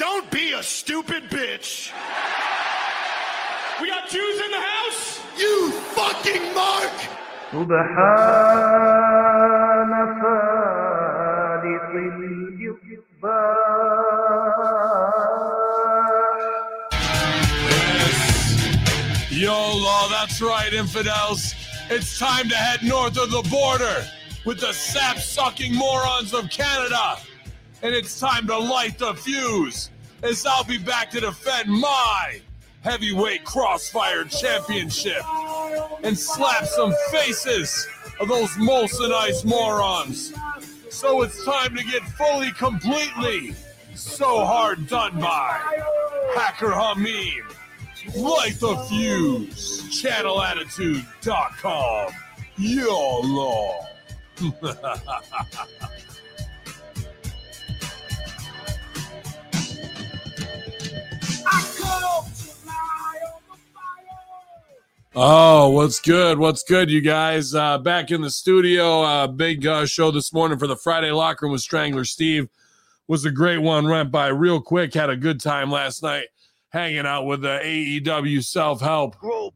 Don't be a stupid bitch. We got Jews in the house. You fucking mark. سبحان فالق الإصباح YOLO, that's right, infidels. It's time to head north of the border with the sap sucking morons of Canada. And it's time to light the fuse as I'll be back to defend my heavyweight crossfire championship and slap some faces of those Molson Ice morons. So it's time to get fully, completely, so hard done by Hacker Hameen. Light the Fuse. ChannelAttitude.com. YOLO. Oh, what's good? What's good, you guys? Uh, back in the studio. Uh, big uh, show this morning for the Friday Locker Room with Strangler Steve. Was a great one. Went by real quick. Had a good time last night hanging out with the AEW self help. Group.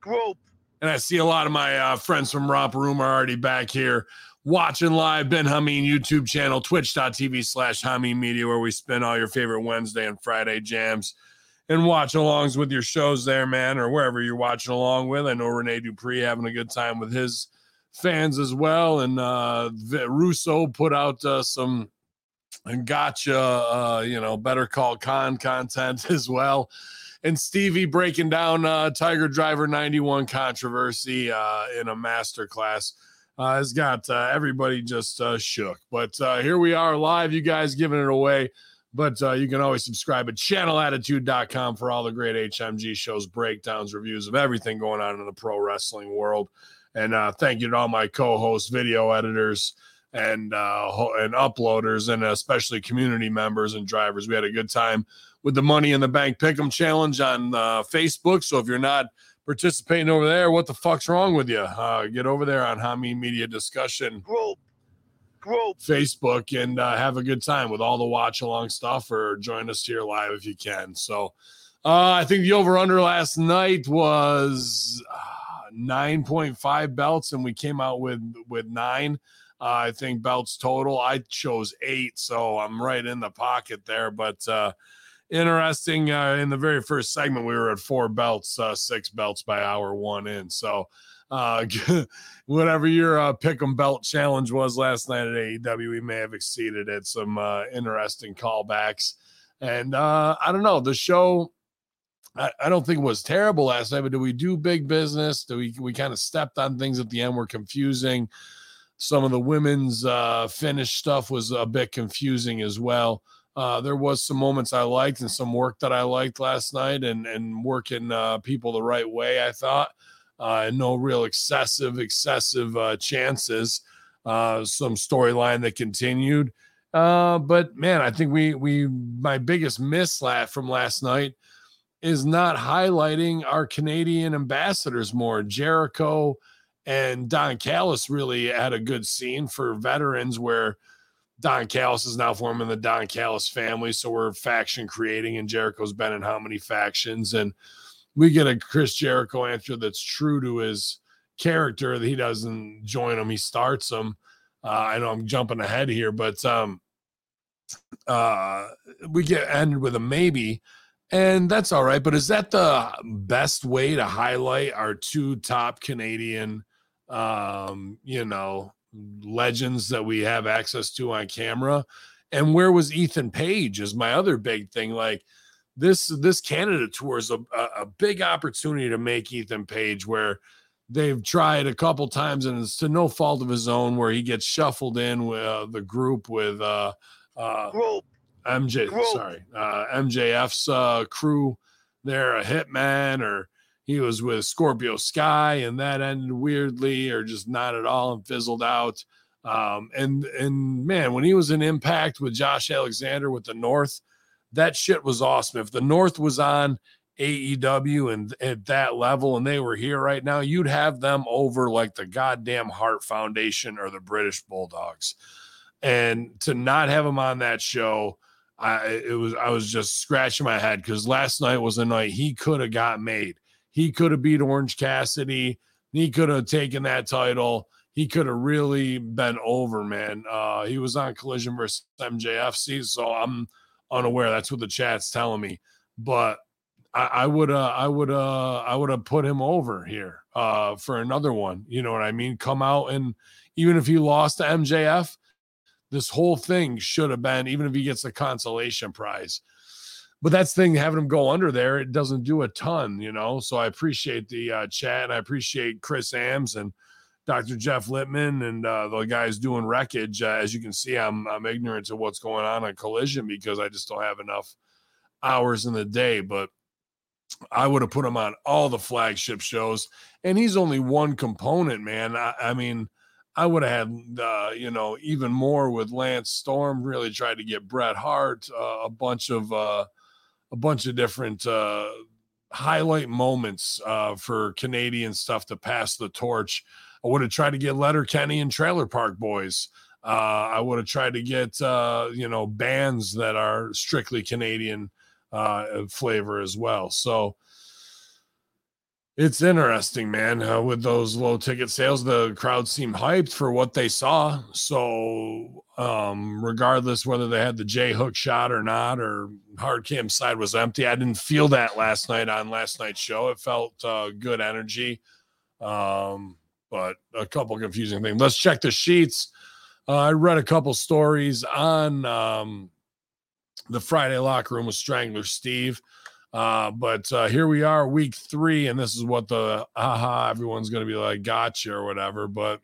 Group. And I see a lot of my uh, friends from Romper Room are already back here watching live. Ben Hameen YouTube channel, twitch.tv slash Hameen Media, where we spin all your favorite Wednesday and Friday jams and watch alongs with your shows there, man, or wherever you're watching along with. I know Rene Dupree having a good time with his fans as well. And uh, Russo put out uh, some gotcha, uh, you know, better call con content as well. And Stevie breaking down uh, Tiger Driver 91 controversy uh, in a master class uh, has got uh, everybody just uh, shook. But uh, here we are live, you guys giving it away. But uh, you can always subscribe at channelattitude.com for all the great HMG shows, breakdowns, reviews of everything going on in the pro wrestling world. And uh, thank you to all my co-hosts, video editors, and uh, and uploaders, and especially community members and drivers. We had a good time with the Money in the Bank Pick'em Challenge on uh, Facebook. So if you're not participating over there, what the fuck's wrong with you? Uh, get over there on Hameen Media Discussion. Group. Facebook and uh, have a good time with all the watch along stuff or join us here live if you can. So uh, I think the over under last night was uh, 9.5 belts and we came out with with nine. Uh, I think belts total. I chose eight, so I'm right in the pocket there. But uh, interesting. Uh, in the very first segment, we were at four belts, uh, six belts by hour one in. So uh, whatever your uh, pick 'em belt challenge was last night at AEW, we may have exceeded it. Some uh, interesting callbacks, and uh, I don't know the show. I, I don't think it was terrible last night, but do we do big business? Do we we kind of stepped on things at the end? Were confusing. Some of the women's uh, finish stuff was a bit confusing as well. Uh, there was some moments I liked and some work that I liked last night, and and working uh, people the right way. I thought and no real excessive, excessive uh, chances. Uh, some storyline that continued. Uh, but man, I think we we my biggest miss from last night is not highlighting our Canadian ambassadors more. Jericho and Don Callis really had a good scene for veterans where Don Callis is now forming the Don Callis family. So we're faction creating, and Jericho's been in how many factions and we get a Chris Jericho answer that's true to his character that he doesn't join them, he starts them. Uh, I know I'm jumping ahead here, but um, uh, we get ended with a maybe, and that's all right. But is that the best way to highlight our two top Canadian, um, you know, legends that we have access to on camera? And where was Ethan Page? Is my other big thing. Like, this this Canada tour is a, a big opportunity to make Ethan Page where they've tried a couple times and it's to no fault of his own where he gets shuffled in with uh, the group with uh, uh. MJ Group. sorry uh, MJF's uh, crew there a hitman or he was with Scorpio Sky and that ended weirdly or just not at all and fizzled out um, and and man when he was in Impact with Josh Alexander with the North that shit was awesome. If the North was on AEW and at that level and they were here right now, you'd have them over like the goddamn Heart Foundation or the British Bulldogs. And to not have them on that show, I it was I was just scratching my head because last night was a night he could have got made. He could have beat Orange Cassidy. He could have taken that title. He could have really been over, man. Uh, he was on Collision versus MJFC, so I'm unaware. That's what the chat's telling me. But I would uh I would uh I would have put him over here uh for another one. You know what I mean? Come out and even if he lost to MJF, this whole thing should have been, even if he gets a consolation prize. But that's the thing, having him go under there, it doesn't do a ton, you know. So I appreciate the uh, chat and I appreciate Chris Ams and Dr. Jeff Littman and uh, the guys doing wreckage. Uh, as you can see, I'm I'm ignorant to what's going on on Collision because I just don't have enough hours in the day. But I would have put him on all the flagship shows, and he's only one component, man. I, I mean, I would have had, uh, you know, even more with Lance Storm. Really tried to get Bret Hart, uh, a bunch of, uh, a bunch of different uh, highlight moments uh, for Canadian stuff to pass the torch. I would have tried to get Letterkenny and Trailer Park Boys. Uh, I would have tried to get, uh, you know, bands that are strictly Canadian uh, flavor as well. So it's interesting, man. Uh, with those low ticket sales, the crowd seemed hyped for what they saw. So, um, regardless whether they had the J hook shot or not, or hard cam side was empty, I didn't feel that last night on last night's show. It felt uh, good energy, um, but a couple confusing things. Let's check the sheets. Uh, I read a couple stories on um, the Friday locker room with Strangler Steve. Uh, but uh, here we are, week three, and this is what the aha everyone's going to be like, gotcha or whatever. But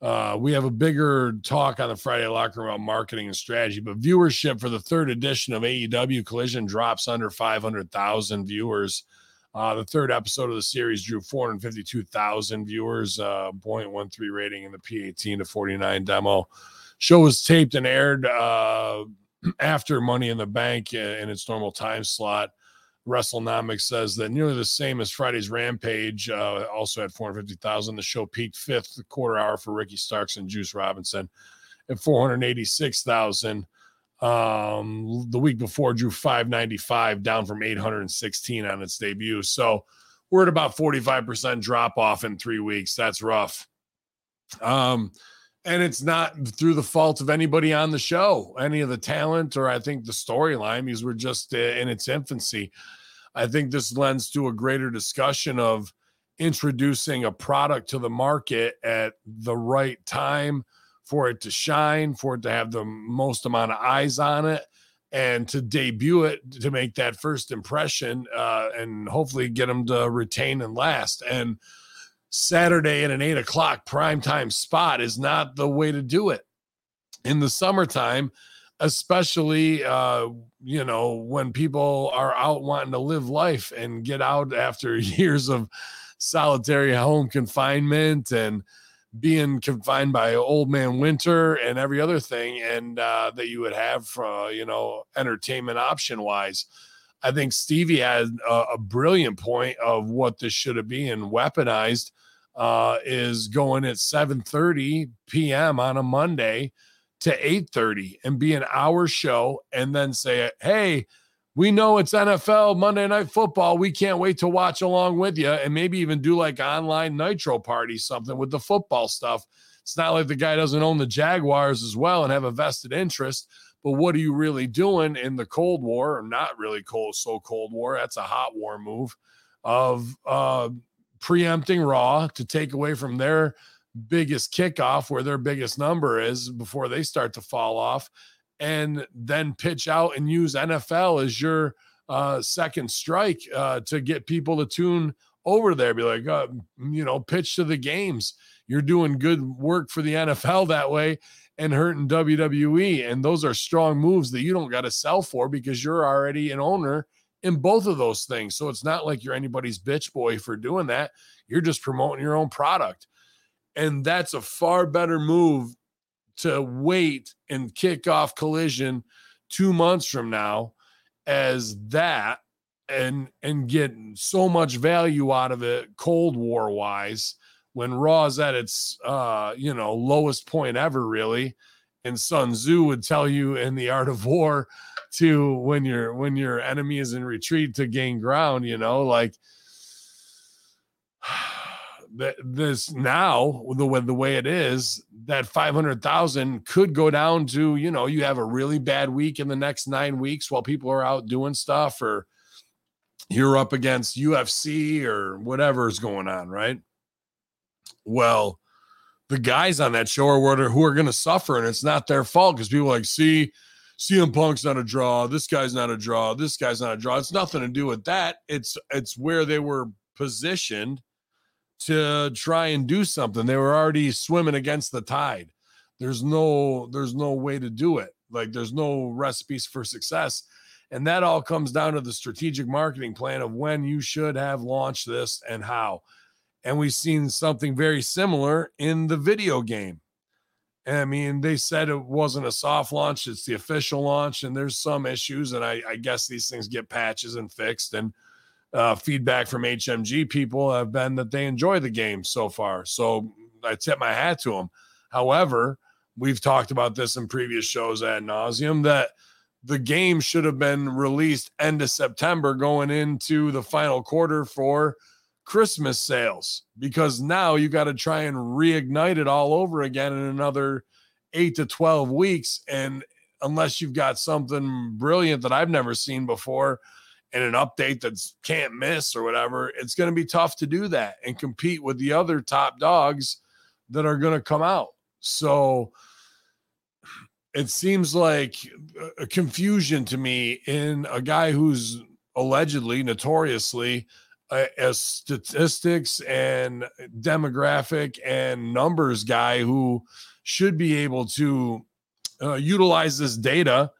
uh, we have a bigger talk on the Friday locker room about marketing and strategy. But viewership for the third edition of AEW Collision drops under 500,000 viewers. Uh, the third episode of the series drew 452,000 viewers, uh, 0.13 rating in the P18 to 49 demo. Show was taped and aired uh, after Money in the Bank in its normal time slot. WrestleNomics says that nearly the same as Friday's Rampage, uh, also had 450,000. The show peaked fifth quarter hour for Ricky Starks and Juice Robinson at 486,000. Um, the week before drew 595, down from 816 on its debut. So we're at about 45% drop off in three weeks. That's rough. Um, and it's not through the fault of anybody on the show, any of the talent, or I think the storyline, because we're just uh, in its infancy. I think this lends to a greater discussion of introducing a product to the market at the right time for it to shine, for it to have the most amount of eyes on it, and to debut it to make that first impression uh, and hopefully get them to retain and last. And Saturday at an eight o'clock primetime spot is not the way to do it. In the summertime, especially uh, you know, when people are out wanting to live life and get out after years of solitary home confinement and being confined by old man winter and every other thing and uh, that you would have for you know entertainment option wise i think stevie had a, a, brilliant point of what this should have been weaponized uh, is going at 7:30 p.m. on a Monday to 8:30 and be an hour show and then say, "Hey, we know it's NFL Monday Night Football. We can't wait to watch along with you and maybe even do like online nitro party something with the football stuff." It's not like the guy doesn't own the Jaguars as well and have a vested interest. But what are you really doing in the Cold War, or not really cold, so Cold War? That's a hot war move of uh, preempting Raw to take away from their biggest kickoff where their biggest number is before they start to fall off, and then pitch out and use NFL as your uh, second strike uh, to get people to tune over there. Be like, uh, you know, pitch to the games. You're doing good work for the NFL that way and hurting WWE. And those are strong moves that you don't got to sell for because you're already an owner in both of those things. So it's not like you're anybody's bitch boy for doing that. You're just promoting your own product. And that's a far better move to wait and kick off collision two months from now as that and and get so much value out of it cold war wise when raw is at its uh you know lowest point ever really. And Sun Tzu would tell you in the art of war to when your when your enemy is in retreat to gain ground, you know, like th- this now the way the way it is that 500,000 could go down to, you know, you have a really bad week in the next 9 weeks while people are out doing stuff or you're up against UFC or whatever is going on, right? Well, the guys on that show are who are going to suffer, and it's not their fault because people like, see, CM Punk's not a draw. This guy's not a draw. This guy's not a draw. It's nothing to do with that. It's it's where they were positioned to try and do something. They were already swimming against the tide. There's no there's no way to do it. Like there's no recipes for success. And that all comes down to the strategic marketing plan of when you should have launched this and how. And we've seen something very similar in the video game. I mean, they said it wasn't a soft launch, it's the official launch, and there's some issues. And I, I guess these things get patches and fixed. And uh, feedback from HMG people have been that they enjoy the game so far. So I tip my hat to them. However, we've talked about this in previous shows ad nauseum that the game should have been released end of September going into the final quarter for Christmas sales because now you got to try and reignite it all over again in another eight to 12 weeks. And unless you've got something brilliant that I've never seen before and an update that's can't miss or whatever, it's going to be tough to do that and compete with the other top dogs that are going to come out. So, it seems like a confusion to me in a guy who's allegedly notoriously a, a, statistics and demographic and numbers guy who should be able to uh, utilize this data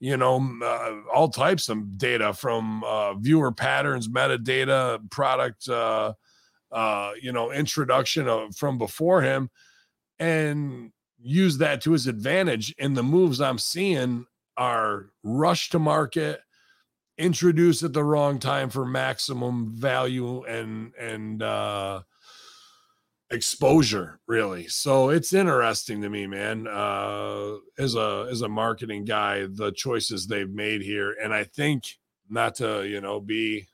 you know uh, all types of data from uh, viewer patterns metadata product uh, uh, you know introduction of, from before him and use that to his advantage. And the moves I'm seeing are rush to market, introduce at the wrong time for maximum value and and uh exposure really. So it's interesting to me man uh as a as a marketing guy the choices they've made here. And i think not to you know be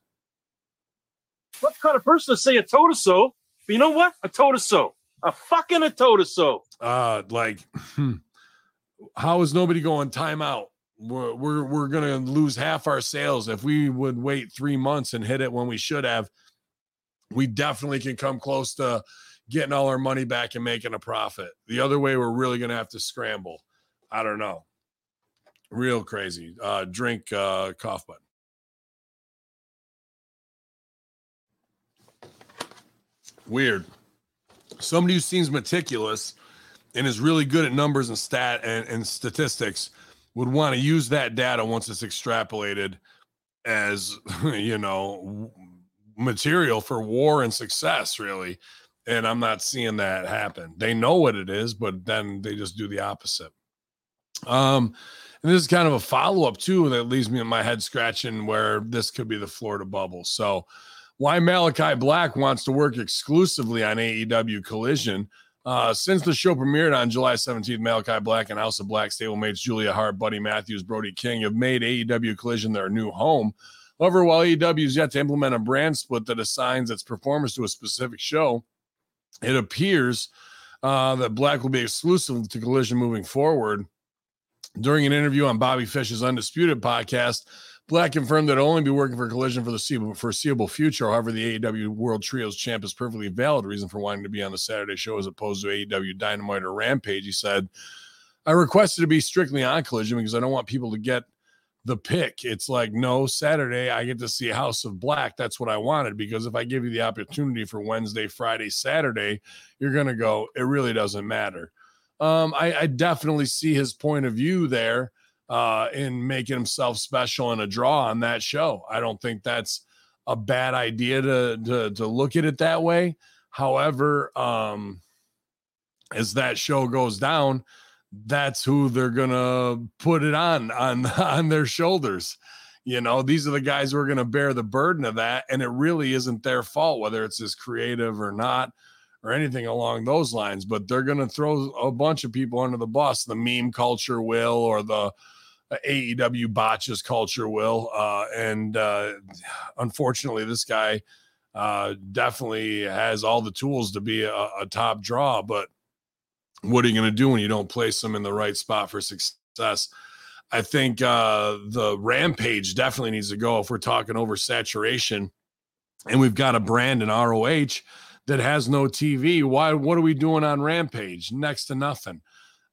what kind of person to say a toe to so but you know what? A toe to so a fucking a toe to so uh like how is nobody going timeout we're, we're we're gonna lose half our sales. If we would wait three months and hit it when we should have we definitely can come close to getting all our money back and making a profit. The other way we're really gonna have to scramble i don't know. Real crazy. Uh drink uh cough button. Weird. Somebody who seems meticulous and is really good at numbers and stat and, and statistics would want to use that data once it's extrapolated as you know material for war and success really and i'm not seeing that happen. They know what it is but then they just do the opposite. Um and this is kind of a follow-up too that leaves me in my head scratching where this could be the florida bubble. So why malachi black wants to work exclusively on aew collision uh, since the show premiered on July 17th, Malachi Black and House of Black stablemates Julia Hart, Buddy Matthews, Brody King have made AEW Collision their new home. However, while AEW is yet to implement a brand split that assigns its performers to a specific show, it appears uh, that Black will be exclusive to Collision moving forward. During an interview on Bobby Fish's Undisputed podcast, Black confirmed that he'll only be working for Collision for the foreseeable future. However, the AEW World Trios champ is perfectly valid reason for wanting to be on the Saturday show as opposed to AEW Dynamite or Rampage. He said, I requested to be strictly on Collision because I don't want people to get the pick. It's like, no, Saturday, I get to see House of Black. That's what I wanted because if I give you the opportunity for Wednesday, Friday, Saturday, you're going to go, it really doesn't matter. Um, I, I definitely see his point of view there uh, in making himself special in a draw on that show. I don't think that's a bad idea to to, to look at it that way. However, um, as that show goes down, that's who they're gonna put it on on on their shoulders. You know, these are the guys who are gonna bear the burden of that, and it really isn't their fault whether it's as creative or not or anything along those lines, but they're going to throw a bunch of people under the bus. The meme culture will, or the uh, AEW botches culture will. Uh, and uh, unfortunately, this guy uh, definitely has all the tools to be a, a top draw. But what are you going to do when you don't place them in the right spot for success? I think uh, the rampage definitely needs to go if we're talking oversaturation. And we've got a brand in ROH that has no TV. Why? What are we doing on Rampage? Next to nothing.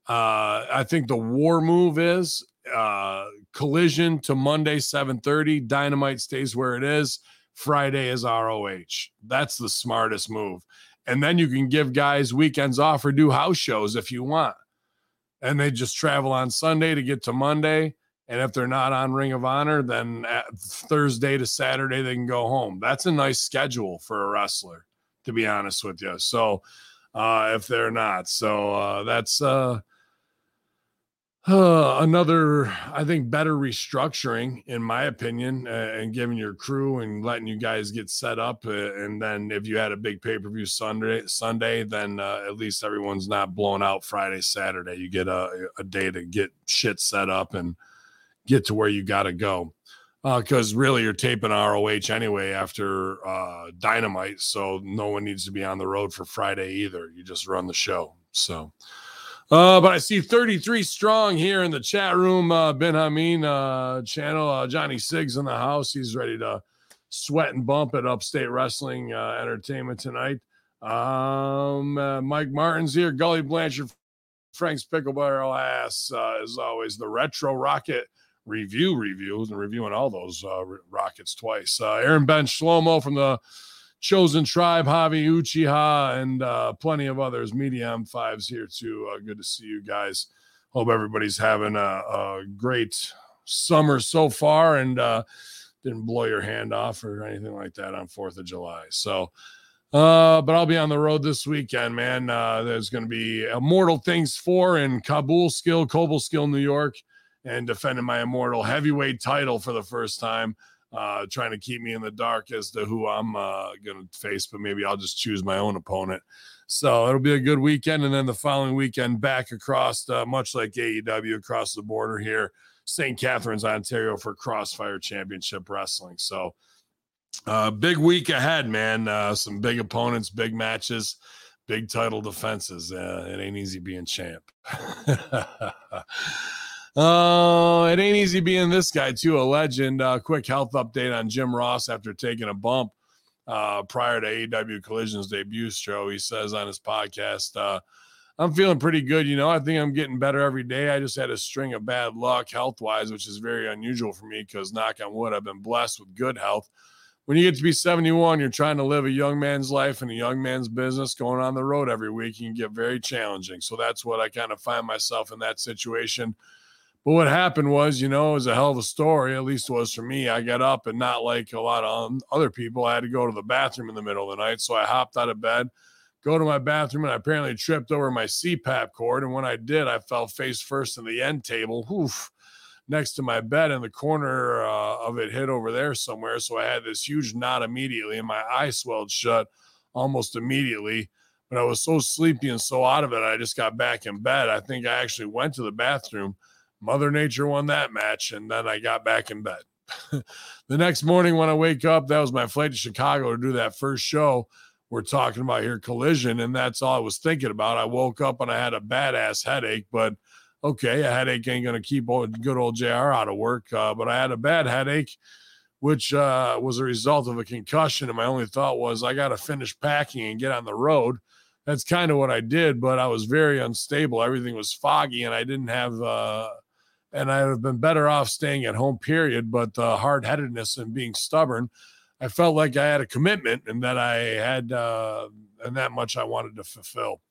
Uh, I think the war move is uh, collision to Monday 7:30. Dynamite stays where it is. Friday is ROH. That's the smartest move. And then you can give guys weekends off or do house shows if you want. And they just travel on Sunday to get to Monday. And if they're not on Ring of Honor, then Thursday to Saturday, they can go home. That's a nice schedule for a wrestler, to be honest with you. So, uh, if they're not, so uh, that's uh, uh, another, I think, better restructuring, in my opinion, uh, and giving your crew and letting you guys get set up. Uh, and then if you had a big pay per view Sunday, Sunday, then uh, at least everyone's not blown out Friday, Saturday. You get a, a day to get shit set up and get to where you got to go. Because uh, really, you're taping ROH anyway after uh, Dynamite, so no one needs to be on the road for Friday either. You just run the show. So. Uh, but I see 33 strong here in the chat room. Uh, ben Hameen uh, channel. Uh, Johnny Siggs in the house. He's ready to sweat and bump at Upstate Wrestling uh, Entertainment tonight. Um, uh, Mike Martin's here. Gully Blanchard, Frank's Pickle Barrel ass. Uh, as always, the Retro Rocket review reviews and reviewing all those uh, rockets twice. Uh, Aaron Ben Shlomo from the Chosen Tribe, Javi Uchiha, and uh, plenty of others. Media M5s here too. Uh, good to see you guys. Hope everybody's having a, a great summer so far and uh, didn't blow your hand off or anything like that on 4th of July. So, uh, but I'll be on the road this weekend, man. Uh, there's going to be Immortal Things 4 in Cobleskill, Skill, New York, and defending my Immortal Heavyweight title for the first time uh, trying to keep me in the dark as to who I'm uh, going to face, but maybe I'll just choose my own opponent. So it'll be a good weekend. And then the following weekend, back across, uh, much like AEW, across the border here, St. Catharines, Ontario, for Crossfire Championship Wrestling. So, uh, big week ahead, man. Uh, some big opponents, big matches, big title defenses. Uh, it ain't easy being champ. Uh, it ain't easy being this guy too, a legend. Uh, quick health update on Jim Ross after taking a bump uh, prior to AEW Collision's debut show. He says on his podcast, uh, "I'm feeling pretty good. You know, I think I'm getting better every day. I just had a string of bad luck health wise, which is very unusual for me because knock on wood, I've been blessed with good health." When you get to be 71, you're trying to live a young man's life and a young man's business going on the road every week. You can get very challenging. So that's what I kind of find myself in that situation but what happened was, you know, it was a hell of a story. At least it was for me. I got up and not like a lot of other people. I had to go to the bathroom in the middle of the night. So I hopped out of bed, go to my bathroom, and I apparently tripped over my CPAP cord. And when I did, I fell face first in the end table, oof, next to my bed, and the corner uh, of it hit over there somewhere. So I had this huge knot immediately, and my eye swelled shut almost immediately. But I was so sleepy and so out of it, I just got back in bed. I think I actually went to the bathroom Mother Nature won that match, and then I got back in bed. the next morning when I wake up, that was my flight to Chicago to do that first show. We're talking about here collision, and that's all I was thinking about. I woke up and I had a badass headache, but okay, a headache ain't gonna keep old, good old JR out of work. Uh, but I had a bad headache, which uh, was a result of a concussion, and my only thought was I got to finish packing and get on the road. That's kind of what I did, but I was very unstable. Everything was foggy, and I didn't have. Uh, and I would have been better off staying at home, period. But the hard headedness and being stubborn, I felt like I had a commitment and that I had, uh, and that much I wanted to fulfill.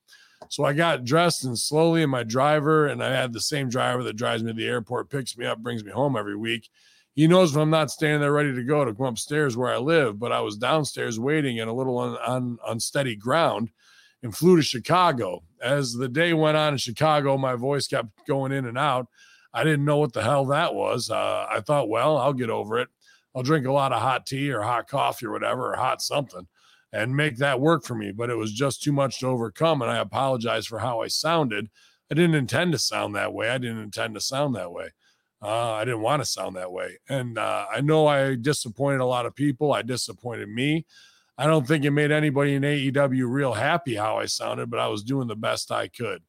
So I got dressed and slowly, and my driver, and I had the same driver that drives me to the airport, picks me up, brings me home every week. He knows if I'm not standing there ready to go to come upstairs where I live, but I was downstairs waiting in a little un, un, unsteady ground and flew to Chicago. As the day went on in Chicago, my voice kept going in and out. I didn't know what the hell that was. Uh, I thought, well, I'll get over it. I'll drink a lot of hot tea or hot coffee or whatever, or hot something. and make that work for me. But it was just too much to overcome. And I apologize for how I sounded. I didn't intend to sound that way. I didn't intend to sound that way. Uh, I didn't want to sound that way. And uh, I know I disappointed a lot of people. I disappointed me. I don't think it made anybody in AEW real happy how I sounded, but I was doing the best I could.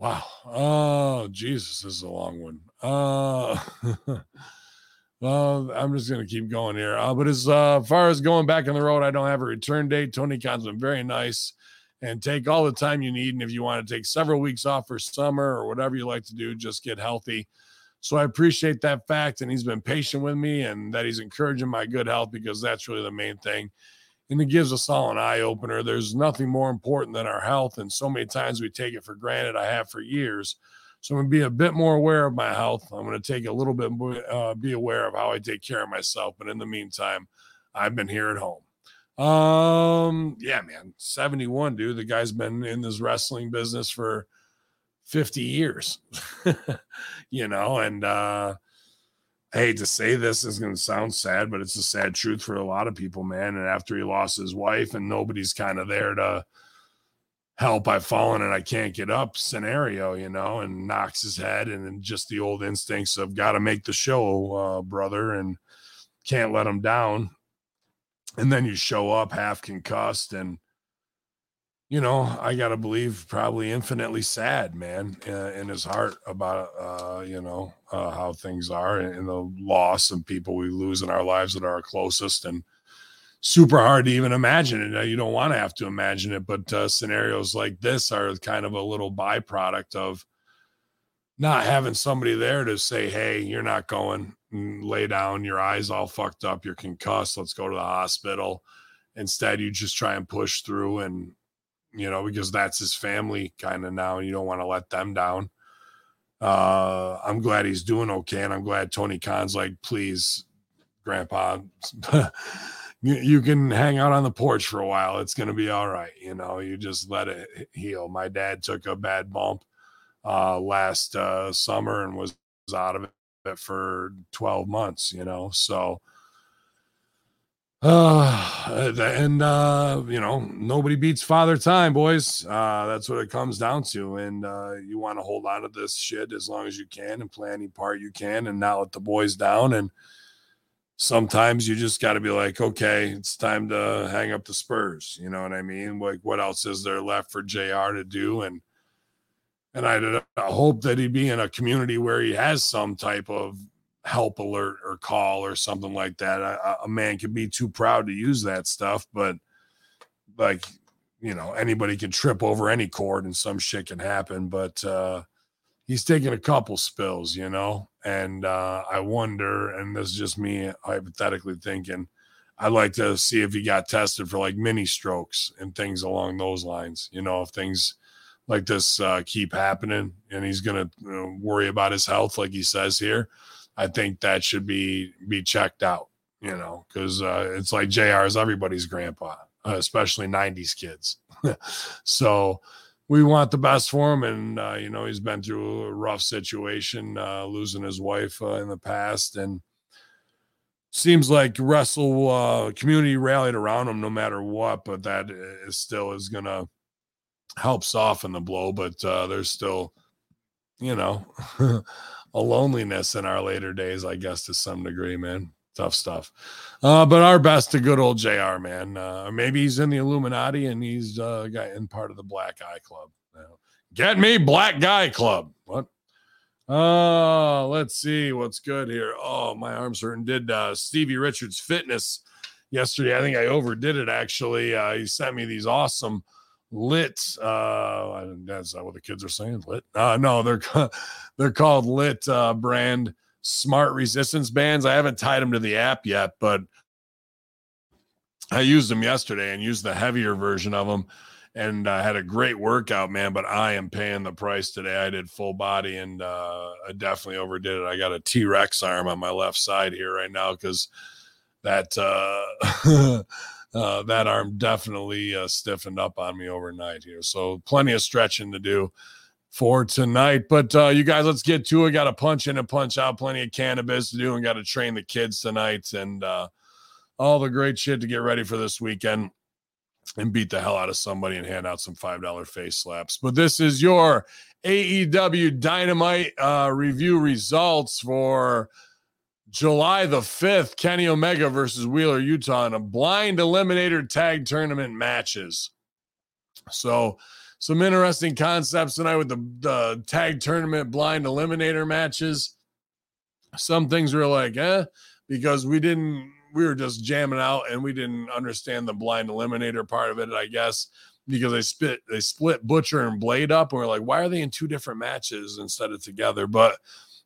Wow. Oh, Jesus, this is a long one. Uh, well, I'm just going to keep going here. Uh, but as uh, far as going back on the road, I don't have a return date. Tony Khan's been very nice and take all the time you need. And if you want to take several weeks off for summer or whatever you like to do, just get healthy. So I appreciate that fact. And he's been patient with me and that he's encouraging my good health because that's really the main thing. And it gives us all an eye opener. There's nothing more important than our health. And so many times we take it for granted. I have for years. So I'm to be a bit more aware of my health. I'm to take a little bit uh, be aware of how I take care of myself. But in the meantime, I've been here at home. Um, yeah, man, 71, dude. The guy's been in this wrestling business for 50 years, you know, and uh, I hate to say this, is going to sound sad, but it's a sad truth for a lot of people, man. And after he lost his wife and nobody's kind of there to help, I've fallen and I can't get up scenario, you know, and knocks his head and just the old instincts of got to make the show, uh, brother, and can't let him down. And then you show up half concussed and you know, I got to believe probably infinitely sad, man, uh, in his heart about, uh, you know, uh, how things are and, and, the loss of people we lose in our lives that are our closest and super hard to even imagine it. You don't want to have to imagine it, but uh, scenarios like this are kind of a little byproduct of not having somebody there to say, Hey, you're not going lay down, your eyes all fucked up, you're concussed. Let's go to the hospital. Instead, you just try and push through and, you know, because that's his family kind of now, and you don't want to let them down. Uh, I'm glad he's doing okay, and I'm glad Tony Khan's like, please, Grandpa, you, you can hang out on the porch for a while. It's gonna be all right. You know, you just let it heal. My dad took a bad bump uh, last uh, summer and was out of it for 12 months. You know, so uh, and uh, you know, nobody beats father time, boys. Uh, that's what it comes down to. And uh, you want to hold on to this shit as long as you can and play any part you can and not let the boys down. And sometimes you just got to be like, okay, it's time to hang up the Spurs. You know what I mean? Like, what else is there left for JR to do? And and I, hope that he'd be in a community where he has some type of help alert or call or something like that. A, man can be too proud to use that stuff, but like, you know, anybody can trip over any cord and some shit can happen. But uh, he's taking a couple spills, you know, and uh, I wonder, and this is just me hypothetically thinking, I'd like to see if he got tested for like mini strokes and things along those lines. You know, if things like this uh, keep happening and he's going to you know, worry about his health, like he says here, I think that should be be checked out. You know, because uh, it's like Jr. is everybody's grandpa, uh, especially '90s kids. so we want the best for him, and uh, you know he's been through a rough situation, uh, losing his wife uh, in the past, and seems like wrestle uh, community rallied around him no matter what. But that is still is gonna help soften the blow. But uh, there's still, you know. a loneliness in our later days, I guess, to some degree, man. Tough stuff. Uh, but our best to good old JR, man. Uh, maybe he's in the Illuminati and he's uh, guy in part of the Black Eye Club. Get me Black Guy Club. What? Uh, let's see what's good here. Oh, my arm's hurting. Did uh, Stevie Richards Fitness yesterday? I think I overdid it actually. Uh, he sent me these awesome lit uh that's not what the kids are saying lit. Uh no they're they're called lit uh brand smart resistance bands. I haven't tied them to the app yet but i used them yesterday and used the heavier version of them and i uh, had a great workout man but i am paying the price today. I did full body and uh i definitely overdid it. I got a t-rex arm on my left side here right now because that uh uh, that arm definitely uh, stiffened up on me overnight here. So plenty of stretching to do for tonight. But uh, you guys, let's get to it. Got to punch in and punch out. Plenty of cannabis to do, and got to train the kids tonight. And uh, all the great shit to get ready for this weekend and beat the hell out of somebody and hand out some $5 face slaps. But this is your AEW Dynamite uh, review results for July the 5th Kenny Omega versus Wheeler Yuta in a blind eliminator tag tournament matches. So, some interesting concepts tonight with the, the tag tournament blind eliminator matches. Some things were like, eh, because we didn't, we were just jamming out and we didn't understand the blind eliminator part of it, I guess, because they split, they split Butcher and Blade up. And we're like, why are they in two different matches instead of together? But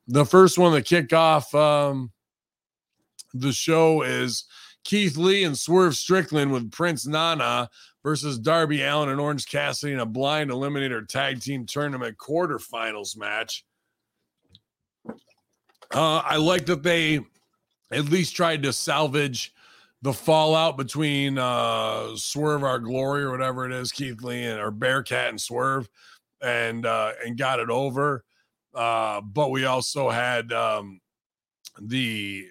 the first one to kick off um, the show is Keith Lee and Swerve Strickland with Prince Nana versus Darby Allin and Orange Cassidy in a blind eliminator tag team tournament quarterfinals match. Uh, I like that they at least tried to salvage the fallout between uh, Swerve Our Glory or whatever it is, Keith Lee and or Bearcat and Swerve, and uh, and got it over. Uh, but we also had um, the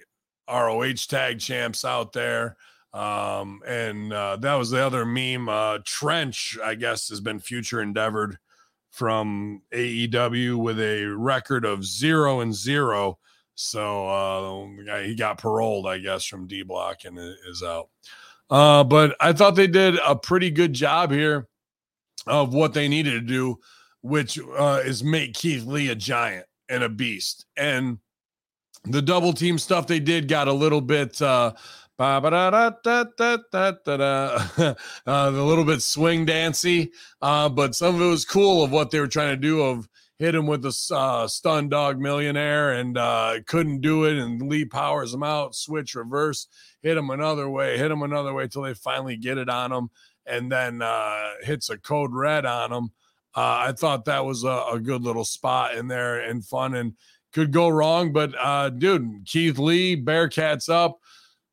ROH tag champs out there. Um, and uh, that was the other meme. Uh, Trench, I guess, has been future endeavored from AEW with a record of zero and zero. So uh, he got paroled, I guess, from D Block and is out. Uh, but I thought they did a pretty good job here of what they needed to do, which uh, is make Keith Lee a giant and a beast. And the double team stuff they did got a little bit uh, uh, a little bit swing dancy, uh, but some of it was cool of what they were trying to do of hit him with the uh, stun dog millionaire and uh, couldn't do it. And Lee powers him out, switch reverse, hit him another way, hit him another way till they finally get it on him, and then uh, hits a code red on him. Uh, I thought that was a, a, good little spot in there and fun and could go wrong. But uh, dude, Keith Lee, Bearcats up,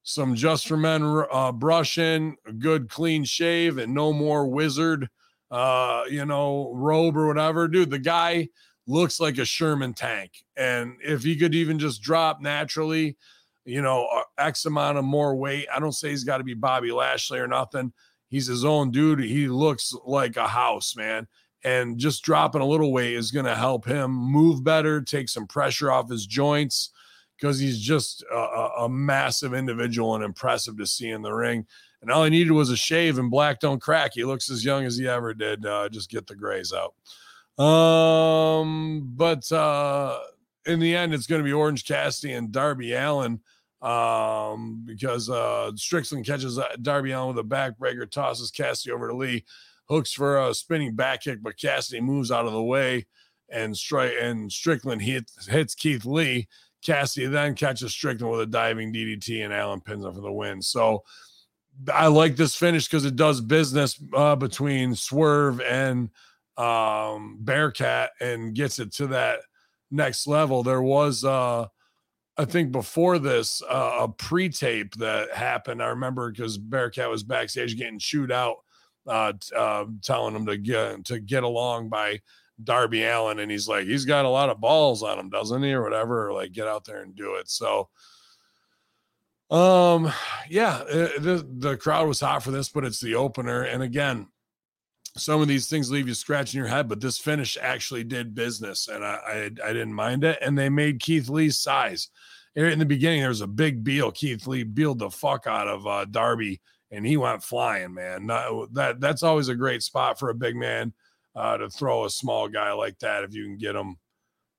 some just for men uh, brushing, a good clean shave, and no more wizard uh, you know, robe or whatever. Dude, the guy looks like a Sherman tank. And if he could even just drop naturally, you know, X amount of more weight, I don't say he's got to be Bobby Lashley or nothing. He's his own dude. He looks like a house, man. And just dropping a little weight is going to help him move better, take some pressure off his joints because he's just a, a, massive individual and impressive to see in the ring and all he needed was a shave and black don't crack. He looks as young as he ever did. Uh, just get the grays out. Um, but uh, in the end, it's going to be Orange Cassidy and Darby Allin um, because uh, Strickland catches uh, Darby Allin with a backbreaker, tosses Cassidy over to Lee, hooks for a spinning back kick, but Cassidy moves out of the way and strike and Strickland hits hits Keith Lee. Cassidy then catches Strickland with a diving DDT and Allin pins him for the win. So I like this finish because it does business uh, between Swerve and um, Bearcat and gets it to that next level. There was, uh, I think, before this, uh, a pre-tape that happened. I remember because Bearcat was backstage getting chewed out, uh, uh, telling him to get to get along by Darby Allin, and he's like, he's got a lot of balls on him, doesn't he, or whatever? Or like, get out there and do it. So um, yeah, uh, the the crowd was hot for this, but it's the opener, and again, some of these things leave you scratching your head, but this finish actually did business, and I I, I didn't mind it, and they made Keith Lee's size. In the beginning, there was a big deal. Keith Lee bealed the fuck out of uh, Darby, and he went flying, man. Not, that that's always a great spot for a big man uh, to throw a small guy like that if you can get him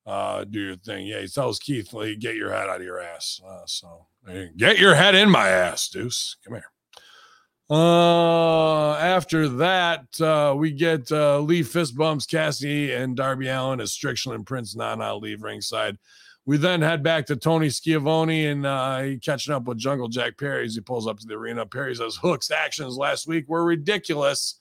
uh, do your thing. Yeah, he tells Keith Lee, get your head out of your ass. Uh, so get your head in my ass, Deuce. Come here. Uh, after that, uh, we get uh, Lee fist bumps Cassidy and Darby Allin as Strickland and Prince Nana leave ringside. We then head back to Tony Schiavone and uh, catching up with Jungle Jack Perry as he pulls up to the arena. Perry says Hook's actions last week were ridiculous.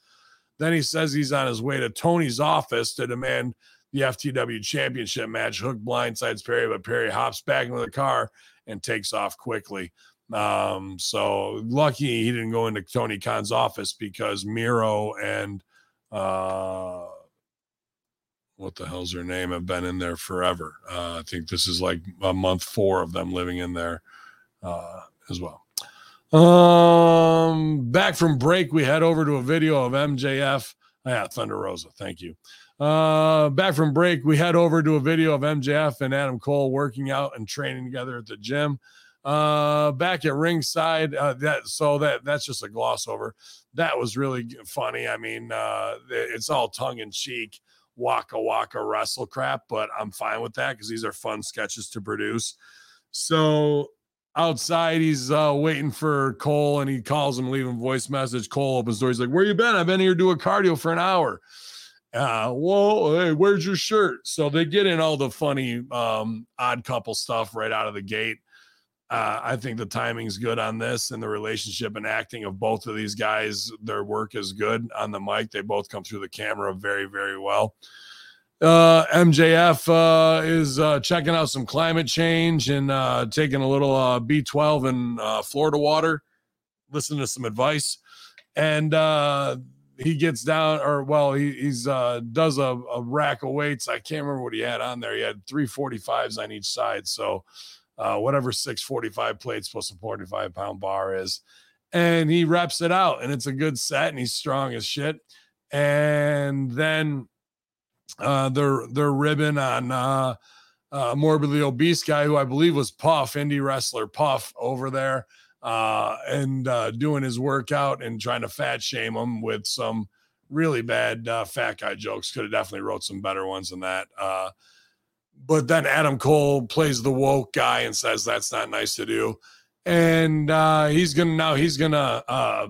Then he says he's on his way to Tony's office to demand the FTW championship match. Hook blindsides Perry, but Perry hops back into the car and takes off quickly. Um, so lucky he didn't go into Tony Khan's office because Miro and uh, what the hell's her name have been in there forever. Uh, I think this is like a month four of them living in there uh, as well. Um, back from break, we head over to a video of MJF. Oh, yeah, Thunder Rosa. Thank you. Uh, back from break, we head over to a video of MJF and Adam Cole working out and training together at the gym. Uh, back at ringside, uh, that so that that's just a gloss over. That was really funny. I mean, uh, it's all tongue in cheek, waka waka wrestle crap, but I'm fine with that because these are fun sketches to produce. So outside, he's uh, waiting for Cole and he calls him, leaving voice message. Cole opens door. He's like, Where you been? I've been here doing cardio for an hour. Uh, whoa, hey, where's your shirt? So they get in all the funny um odd couple stuff right out of the gate. Uh, I think the timing's good on this and the relationship and acting of both of these guys. Their work is good on the mic. They both come through the camera very, very well. Uh, MJF uh, is uh, checking out some climate change and uh, taking a little uh, B12 and Florida water, listening to some advice. And he gets down, or well, he he's does a, a rack of weights. I can't remember what he had on there. He had 345s on each side. So uh, whatever 645 plates plus a 45 pound bar is. And he reps it out, and it's a good set, and he's strong as shit. And then uh, they're they're ribbing on uh, uh, morbidly obese guy who I believe was Puff, indie wrestler Puff over there, uh, and uh, doing his workout and trying to fat shame him with some really bad uh, fat guy jokes. Could have definitely wrote some better ones than that. Uh, but then Adam Cole plays the woke guy and says that's not nice to do, and uh, he's gonna now he's gonna uh,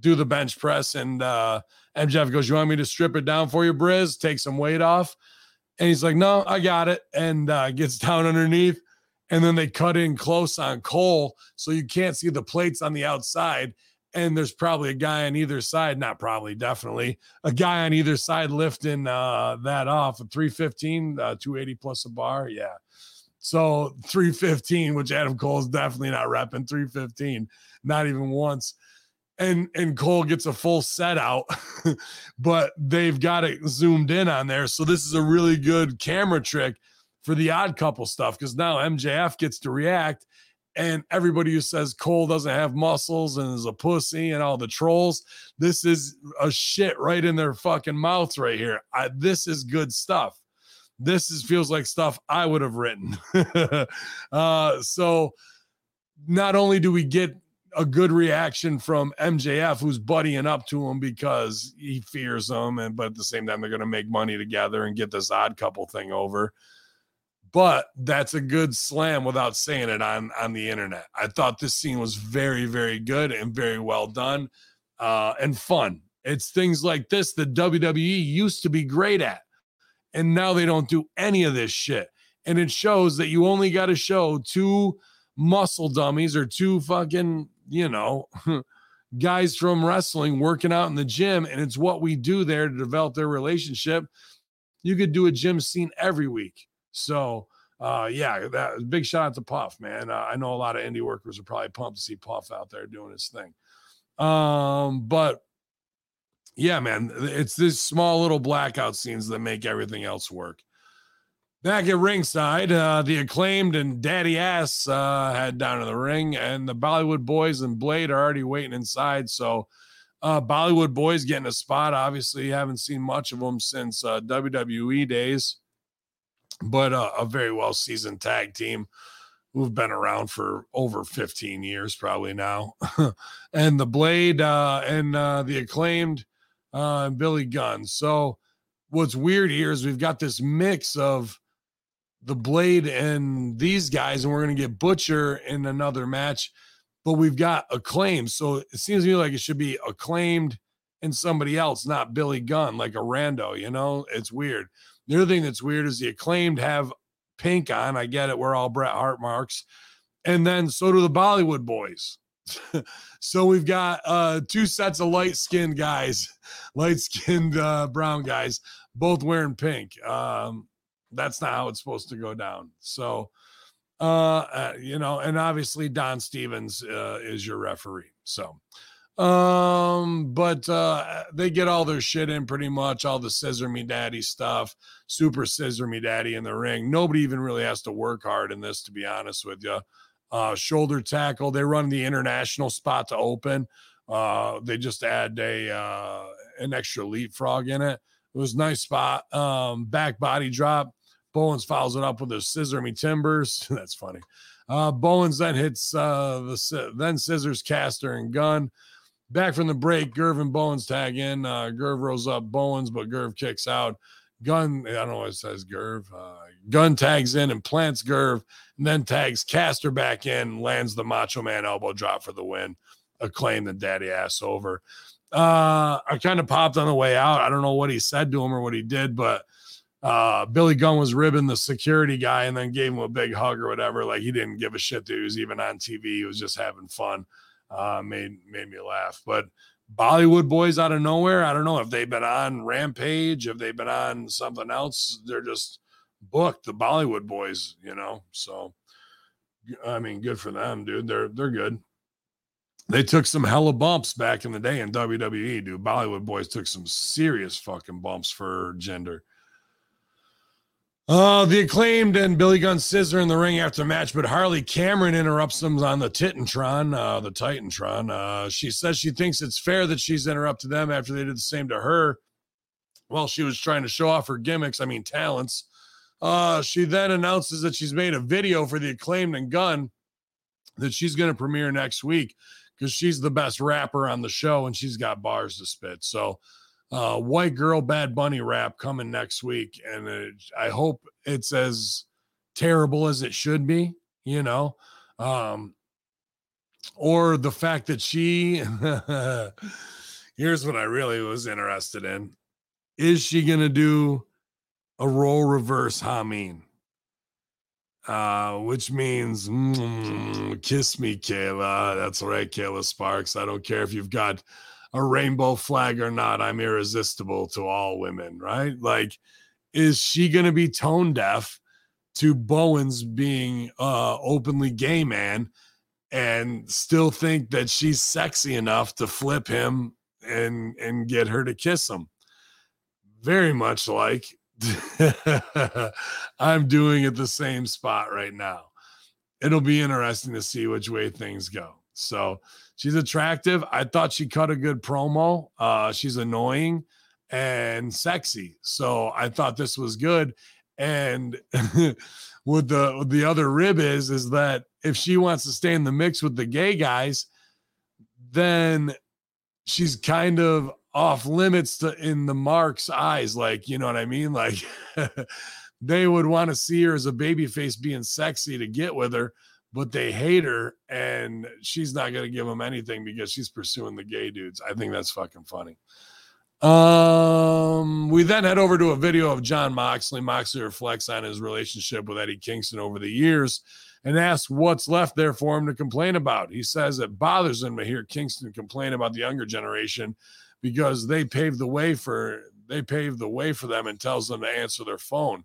do the bench press and. Uh, MJF goes, You want me to strip it down for you, Briz? Take some weight off. And he's like, No, I got it. And uh, gets down underneath. And then they cut in close on Cole. So you can't see the plates on the outside. And there's probably a guy on either side, not probably, definitely a guy on either side lifting uh, that off. A 315, uh, 280 plus a bar. Yeah. So 315, which Adam Cole's definitely not repping 315, not even once and and Cole gets a full set out, but they've got it zoomed in on there. So this is a really good camera trick for the odd couple stuff because now MJF gets to react, and everybody who says Cole doesn't have muscles and is a pussy and all the trolls, this is a shit right in their fucking mouths right here. I, this is good stuff. This is feels like stuff I would have written. uh, so not only do we get a good reaction from MJF, who's buddying up to him because he fears him, and but at the same time they're going to make money together and get this odd couple thing over. But that's a good slam without saying it on on the internet. I thought this scene was very very good and very well done, uh, and fun. It's things like this that WWE used to be great at, and now they don't do any of this shit. And it shows that you only got to show two muscle dummies or two fucking you know, guys from wrestling working out in the gym, and it's what we do there to develop their relationship. You could do a gym scene every week. So, uh, yeah, that big shout out to Puff, man. Uh, I know a lot of indie workers are probably pumped to see Puff out there doing his thing. Um, but yeah, man, it's these small little blackout scenes that make everything else work. Back at ringside, uh, the acclaimed and Daddy Ass uh, head down to the ring, and the Bollywood Boys and Blade are already waiting inside. So, uh, Bollywood Boys getting a spot. Obviously, haven't seen much of them since uh, WWE days, but uh, a very well seasoned tag team who've been around for over 15 years, probably now. and the Blade uh, and uh, the acclaimed uh, Billy Gunn. So, what's weird here is we've got this mix of the Blade and these guys, and we're going to get Butcher in another match. But we've got acclaimed, so it seems to me like it should be acclaimed and somebody else, not Billy Gunn, like a rando. You know, it's weird. The other thing that's weird is the acclaimed have pink on. I get it. We're all Bret Hart marks, and then so do the Bollywood boys. so we've got uh two sets of light skinned guys, light skinned uh, brown guys, both wearing pink. Um, that's not how it's supposed to go down. So, uh, uh you know, and obviously Don Stevens uh, is your referee. So, um, but uh, they get all their shit in pretty much, all the scissor me daddy stuff, super scissor me daddy in the ring. Nobody even really has to work hard in this, to be honest with you. uh, shoulder tackle. They run the international spot to open. Uh, they just add a uh, an extra leapfrog in it. It was nice spot. Um, back body drop. Bowens follows it up with a scissor me timbers. That's funny. Uh, Bowens then hits uh, the then scissors, caster, and Gunn. Back from the break, Gurv and Bowens tag in. Uh, Gurv rolls up Bowens, but Gurv kicks out. Gunn, I don't know what it says, Gurv. Uh, Gunn tags in and plants Gerv, and then tags Caster back in, lands the Macho Man elbow drop for the win. Acclaim the daddy ass over. Uh, I kind of popped on the way out. I don't know what he said to him or what he did, but uh, Billy Gunn was ribbing the security guy and then gave him a big hug or whatever. Like he didn't give a shit that he was even on TV. He was just having fun. Uh, made made me laugh. But Bollywood boys out of nowhere. I don't know if they've been on Rampage, if they've been on something else. They're just booked. The Bollywood boys, you know. So, I mean, good for them, dude. They're they're good. They took some hella bumps back in the day in WWE, dude. Bollywood boys took some serious fucking bumps for Jinder. Uh, the acclaimed and Billy Gunn scissor in the ring after match, but Harley Cameron interrupts them on the Titantron, uh, the Titantron. Uh, she says she thinks it's fair that she's interrupted them after they did the same to her while she was trying to show off her gimmicks, I mean, talents. Uh, she then announces that she's made a video for the acclaimed and Gunn that she's going to premiere next week because she's the best rapper on the show and she's got bars to spit. So, uh, white girl bad bunny rap coming next week and it, i hope it's as terrible as it should be you know? Um or the fact that she here's what i really was interested in. Is she gonna do a role reverse hameen uh which means mm, kiss me kayla. That's right kayla sparks. I don't care if you've got a rainbow flag or not, I'm irresistible to all women, right? Like, is she going to be tone deaf to Bowens being uh openly gay man and still think that she's sexy enough to flip him and and get her to kiss him? Very much like I'm doing at the same spot right now. It'll be interesting to see which way things go. So she's attractive. I thought she cut a good promo. Uh, she's annoying and sexy. So I thought this was good. And what the the other rib is is that if she wants to stay in the mix with the gay guys, then she's kind of off limits to in the mark's eyes. Like, you know what I mean? Like they would want to see her as a baby face being sexy to get with her but they hate her and she's not going to give them anything because she's pursuing the gay dudes. I think that's fucking funny. Um, we then head over to a video of Jon Moxley. Moxley reflects on his relationship with Eddie Kingston over the years and asks what's left there for him to complain about. He says it bothers him to hear Kingston complain about the younger generation because they paved the way for they paved the way for them and tells them to answer their phone.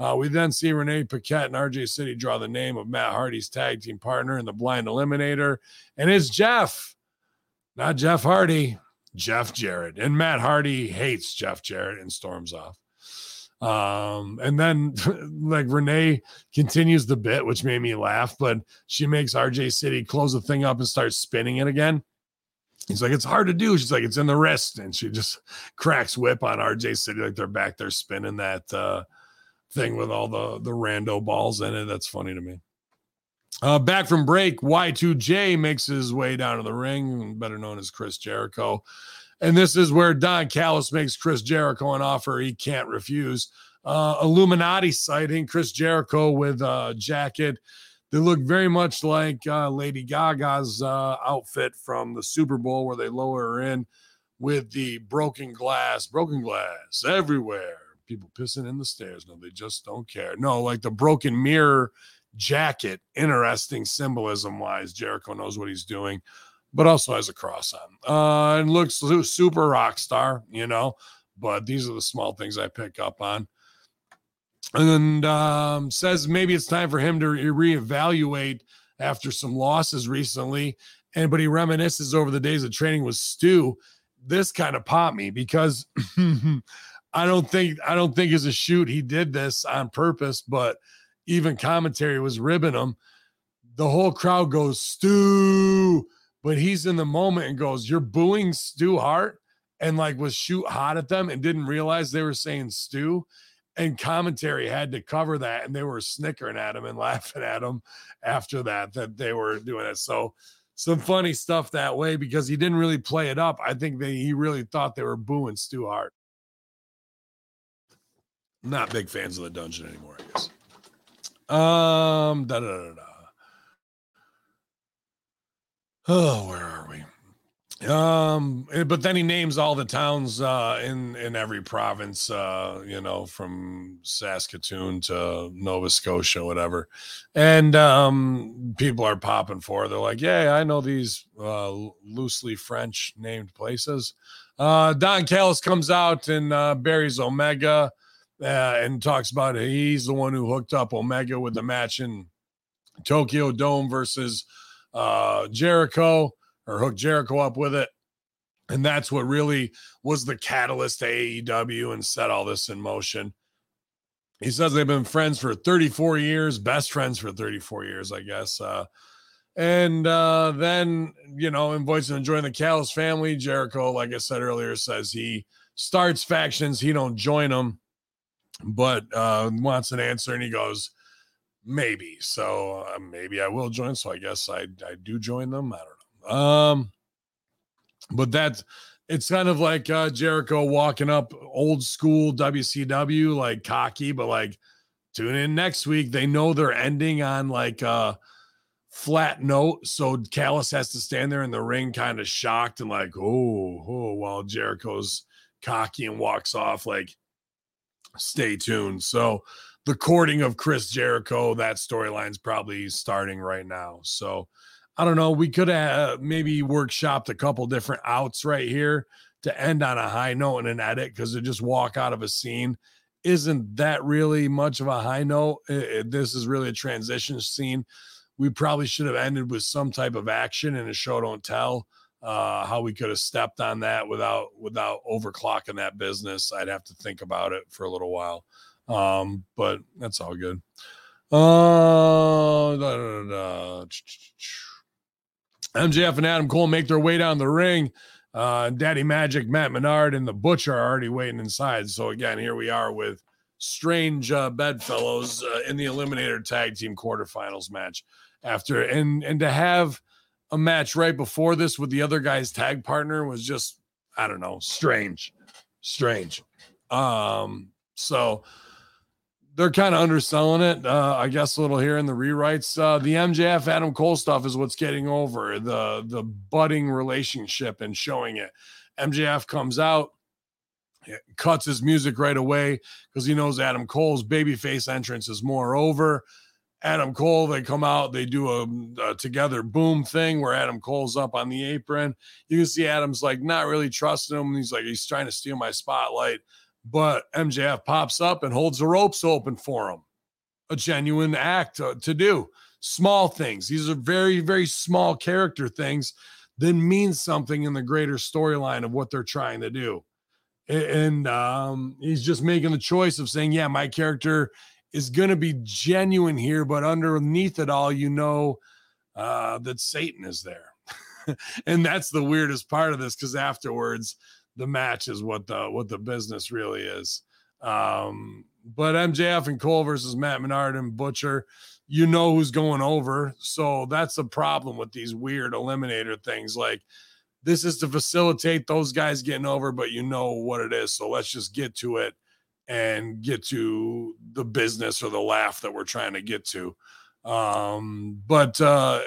Uh, we then see Renee Paquette and RJ City draw the name of Matt Hardy's tag team partner in the blind eliminator. And it's Jeff, not Jeff Hardy, Jeff Jarrett. And Matt Hardy hates Jeff Jarrett and storms off. Um, and then like Renee continues the bit, which made me laugh, but she makes RJ City close the thing up and start spinning it again. He's like, it's hard to do. She's like, it's in the wrist. And she just cracks whip on RJ City like they're back there spinning that uh thing with all the the rando balls in it. That's funny to me. Uh, back from break, Y2J makes his way down to the ring, better known as Chris Jericho. And this is where Don Callis makes Chris Jericho an offer he can't refuse. Uh, Illuminati sighting, Chris Jericho with a jacket. They look very much like uh, Lady Gaga's uh, outfit from the Super Bowl, where they lower her in with the broken glass, broken glass everywhere people pissing in the stairs. No, they just don't care. No, like the broken mirror jacket, interesting symbolism wise. Jericho knows what he's doing, but also has a cross on. Uh, and looks super rock star, you know. But these are the small things I pick up on. And um, says maybe it's time for him to re- reevaluate after some losses recently. And but he reminisces over the days of training with Stu. This kind of popped me because I don't think I don't think as a shoot he did this on purpose, but even commentary was ribbing him. the whole crowd goes Stu, but he's in the moment and goes, "You're booing Stu Hart," and like was shoot hot at them and didn't realize they were saying Stu. And commentary had to cover that, and they were snickering at him and laughing at him after that that they were doing it. So some funny stuff that way because he didn't really play it up. I think they he really thought they were booing Stu Hart. Not big fans of the dungeon anymore, I guess. Um, da da da da. Oh, where are we? Um, eh, but then he names all the towns uh in in every province, uh, you know, from Saskatoon to Nova Scotia, whatever. And um people are popping for. They're like, "Yeah, I know these uh loosely French named places." Uh Don Callis comes out and uh buries Omega uh, and talks about it. He's the one who hooked up Omega with the match in Tokyo Dome versus uh, Jericho or hooked Jericho up with it. And that's what really was the catalyst to AEW and set all this in motion. He says they've been friends for 34 years, best friends for 34 years, I guess. Uh, and uh, then, you know, invites him to join the Callis family. Jericho, like I said earlier, says he starts factions, he don't join them, but uh, wants an answer. And he goes, maybe. So uh, maybe I will join. So I guess I, I do join them. I don't know. Um, but that's it's kind of like uh, Jericho walking up old school WCW, like cocky, but like tune in next week. They know they're ending on like a flat note, so Callis has to stand there in the ring, kind of shocked and like, oh, oh, while Jericho's cocky and walks off. Like, stay tuned. So the courting of Chris Jericho, that storyline's probably starting right now. So I don't know. We could have uh, maybe workshopped a couple different outs right here to end on a high note and an edit because to just walk out of a scene isn't that really much of a high note. It- it- this is really a transition scene. We probably should have ended with some type of action in a show don't tell. Uh, how we could have stepped on that without without overclocking that business. I'd have to think about it for a little while. Um, but that's all good. Uh, da, da, da. MJF and Adam Cole make their way down the ring. Uh, Daddy Magic, Matt Menard, and the Butcher are already waiting inside. So again, here we are with strange uh, bedfellows uh, in the Eliminator Tag Team quarterfinals match. After and and to have a match right before this with the other guy's tag partner was just I don't know strange, strange. Um, so they're kind of underselling it. Uh, I guess a little here in the rewrites. Uh, the MJF Adam Cole stuff is what's getting over the the budding relationship and showing it. MJF comes out, cuts his music right away because he knows Adam Cole's babyface entrance is more over. Adam Cole, they come out, they do a, a together boom thing where Adam Cole's up on the apron. You can see Adam's like not really trusting him. He's like, he's trying to steal my spotlight but MJF pops up and holds the ropes open for him. A genuine act to, to do. Small things. These are very, very small character things that mean something in the greater storyline of what they're trying to do. And um, he's just making the choice of saying, yeah, my character is going to be genuine here, but underneath it all, you know uh, that Satan is there. and that's the weirdest part of this because afterwards, the match is what the what the business really is. Um, but MJF and Cole versus Matt Menard and Butcher, you know who's going over. So that's the problem with these weird eliminator things. Like this is to facilitate those guys getting over, but you know what it is. So let's just get to it and get to the business or the laugh that we're trying to get to. Um, but uh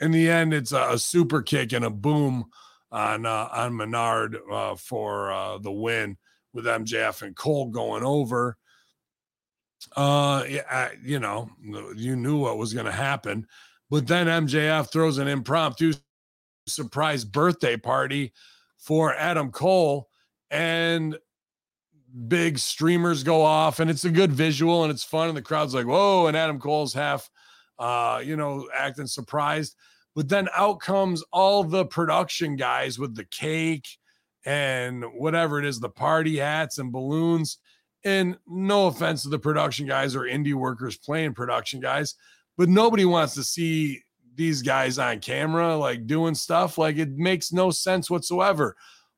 in the end, it's a, a super kick and a boom on uh, on Menard uh, for uh, the win with MJF and Cole going over. Uh, I- you know, you knew what was going to happen, but then MJF throws an impromptu surprise birthday party for Adam Cole, and big streamers go off, and it's a good visual and it's fun, and the crowd's like, "Whoa!" And Adam Cole's half, uh, you know, acting surprised. But then out comes all the production guys with the cake and whatever it is, the party hats and balloons. And no offense to the production guys or indie workers playing production guys, but nobody wants to see these guys on camera like doing stuff. Like it makes no sense whatsoever.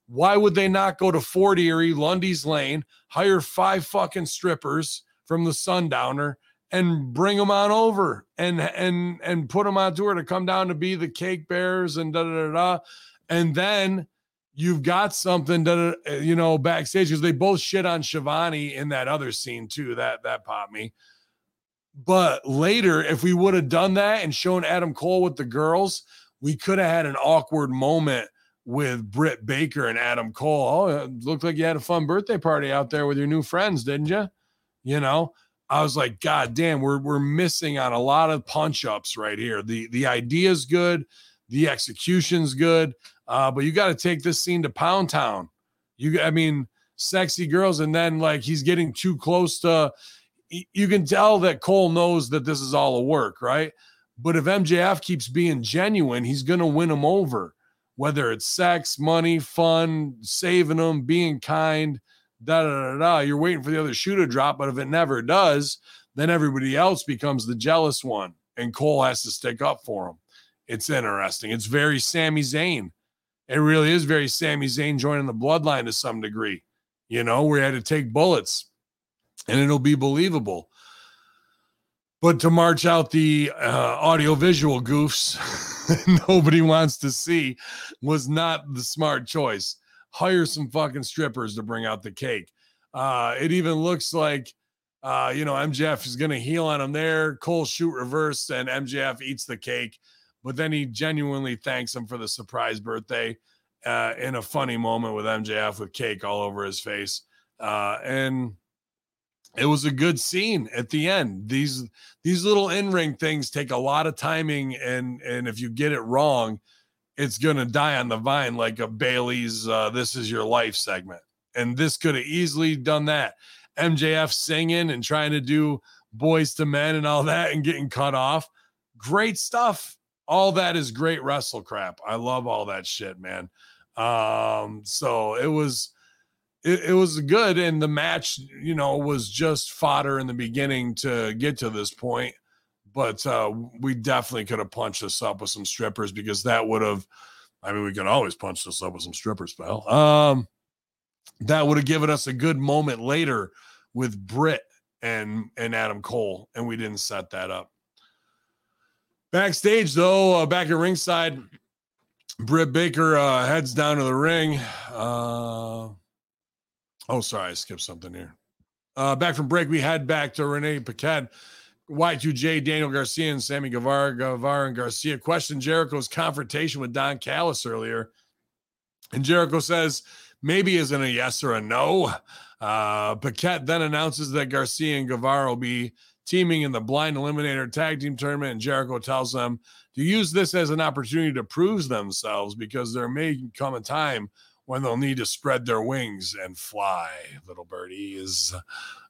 Why would they not go to Fort Erie, Lundy's Lane, hire five fucking strippers from the Sundowner and bring them on over and and and put them on tour to come down to be the cake bears and da da da da. And then you've got something that you know backstage because they both shit on Schiavone in that other scene too. That that popped me. But later, if we would have done that and shown Adam Cole with the girls, we could have had an awkward moment with Britt Baker and Adam Cole. Oh, it looked like you had a fun birthday party out there with your new friends, didn't you? You know, I was like, God damn, we're we're missing on a lot of punch ups right here. The the idea's good, the execution's good, uh, but you got to take this scene to Pound Town. You, I mean, sexy girls, and then like he's getting too close to. You can tell that Cole knows that this is all a work, right? But if MJF keeps being genuine, he's to win him over, whether it's sex, money, fun, saving them, being kind, da da da da. You're waiting for the other shoe to drop, but if it never does, then everybody else becomes the jealous one, and Cole has to stick up for him. It's interesting. It's very Sami Zayn. It really is very Sami Zayn joining the bloodline to some degree. You know, we had to take bullets, and it'll be believable. But to march out the uh, audio visual goofs nobody wants to see was not the smart choice. Hire some fucking strippers to bring out the cake. Uh, it even looks like, uh, you know, MJF is going to heal on him there. Cole shoot reverse, and MJF eats the cake. But then he genuinely thanks him for the surprise birthday uh, in a funny moment with MJF with cake all over his face. Uh, and it was a good scene at the end. These these little in-ring things take a lot of timing, and and if you get it wrong, it's gonna die on the vine like a Bayley's uh, "This Is Your Life" segment. And this could have easily done that. MJF singing and trying to do Boyz II Men and all that, and getting cut off. Great stuff. All that is great wrestle crap. I love all that shit, man. Um, so it was it, it, was good and the match you know was just fodder in the beginning to get to this point. But uh, we definitely could have punched this up with some strippers because that would have i mean we can always punch this up with some strippers pal. Um that would have given us a good moment later with Britt and and adam cole and we didn't set that up. Backstage though uh, back at ringside Britt Baker uh, heads down to the ring. Uh, Oh, sorry, I skipped something here. Uh, back from break, we head back to Renee Paquette, Y2J, Daniel Garcia, and Sammy Guevara. Guevara and Garcia questioned Jericho's confrontation with Don Callis earlier. And Jericho says maybe isn't a yes or a no. Uh, Paquette then announces that Garcia and Guevara will be teaming in the Blind Eliminator Tag Team Tournament. And Jericho tells them to use this as an opportunity to prove themselves because there may come a time when they'll need to spread their wings and fly, little birdies.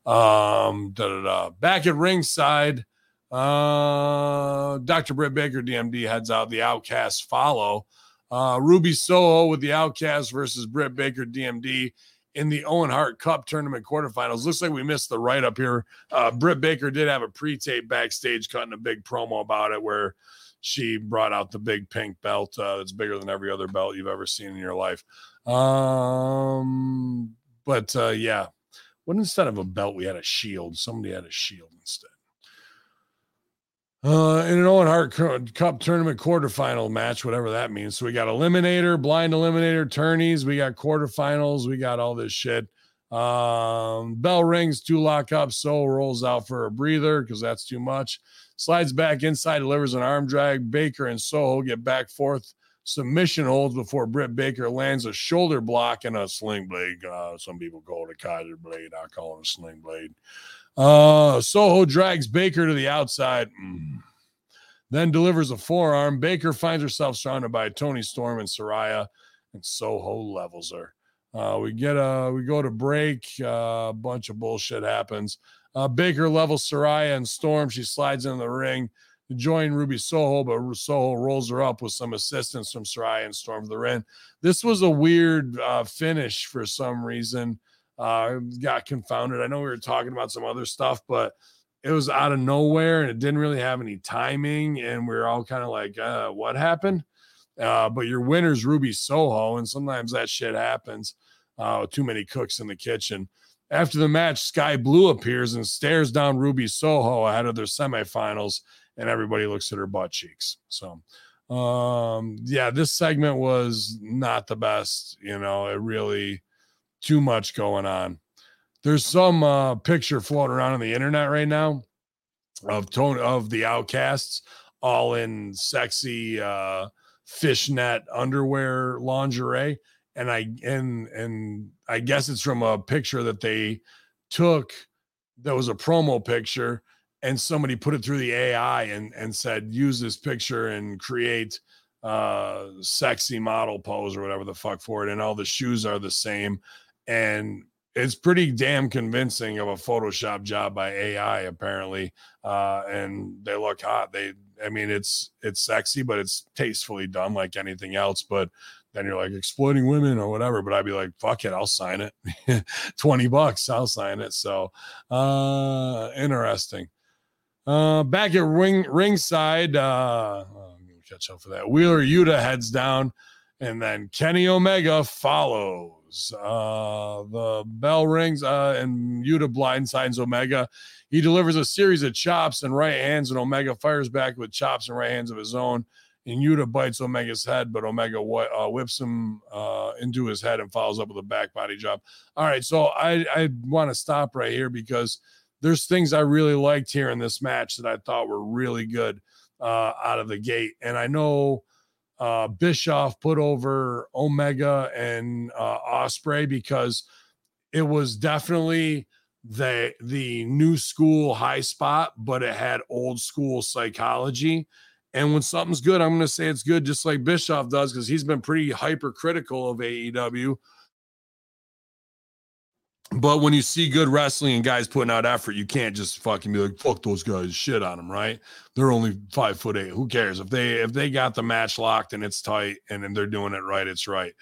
Um, da, da, da. Back at ringside, uh, Dr. Britt Baker, DMD, heads out. The Outcasts follow. Uh, Ruby Soho with the Outcasts versus Britt Baker, DMD in the Owen Hart Cup tournament quarterfinals. Looks like we missed the write up here. Uh, Britt Baker did have a pre tape backstage cutting a big promo about it where she brought out the big pink belt uh, that's bigger than every other belt you've ever seen in your life. Um, but uh, yeah, what instead of a belt, we had a shield. Somebody had a shield instead. Uh, in an Owen Hart Cup tournament quarterfinal match, whatever that means. So we got eliminator, blind eliminator, tourneys. We got quarterfinals. We got all this shit. Um, bell rings, two lock up. So rolls out for a breather because that's too much. Slides back inside, delivers an arm drag. Baker and Soho get back forth submission holds before Britt Baker lands a shoulder block and a sling blade. Uh, some people call it a Kaiser blade. I call it a sling blade. Uh, Soho drags Baker to the outside, mm. then delivers a forearm. Baker finds herself surrounded by Toni Storm and Saraya, and Soho levels her. Uh, we get a we go to break. Uh, a bunch of bullshit happens. Uh, Baker levels Saraya and Storm. She slides in the ring to join Ruby Soho, but Soho rolls her up with some assistance from Saraya and Storm the Ren. This was a weird uh, finish for some reason. Uh, got confounded. I know we were talking about some other stuff, but it was out of nowhere and it didn't really have any timing. And we are all kind of like, uh, what happened? Uh, but your winner's Ruby Soho, and sometimes that shit happens. Uh, too many cooks in the kitchen. After the match, Skye Blue appears and stares down Ruby Soho ahead of their semifinals, and everybody looks at her butt cheeks. So, um, yeah, this segment was not the best. You know, it really too much going on. There's some uh, picture floating around on the internet right now of tone of the outcasts all in sexy uh fishnet underwear lingerie and i and and i guess it's from a picture that they took that was a promo picture and somebody put it through the ai and and said use this picture and create uh sexy model pose or whatever the fuck for it and all the shoes are the same and it's pretty damn convincing of a Photoshop job by AI, apparently. Uh, and they look hot. They, I mean, it's it's sexy, but it's tastefully done like anything else. But then you're like exploiting women or whatever. But I'd be like, fuck it, I'll sign it. 20 bucks, I'll sign it. So uh interesting. Uh back at ring ringside, uh oh, catch up for that. Wheeler Yuta heads down, and then Kenny Omega follows. Uh, the bell rings uh, and Yuta blindsides Omega. He delivers a series of chops and right hands, and Omega fires back with chops and right hands of his own. And Yuta bites Omega's head, but Omega wh- uh, whips him uh, into his head and follows up with a back body drop. All right, so I, I want to stop right here because there's things I really liked here in this match that I thought were really good uh, out of the gate. And I know uh, Bischoff put over Omega and uh, Ospreay because it was definitely the the new school high spot, but it had old school psychology. And when something's good, I'm going to say it's good, just like Bischoff does, because he's been pretty hypercritical of AEW. But when you see good wrestling and guys putting out effort, you can't just fucking be like, fuck those guys, shit on them, right? They're only five foot eight. Who cares? If they if they got the match locked and it's tight and, and they're doing it right, it's right.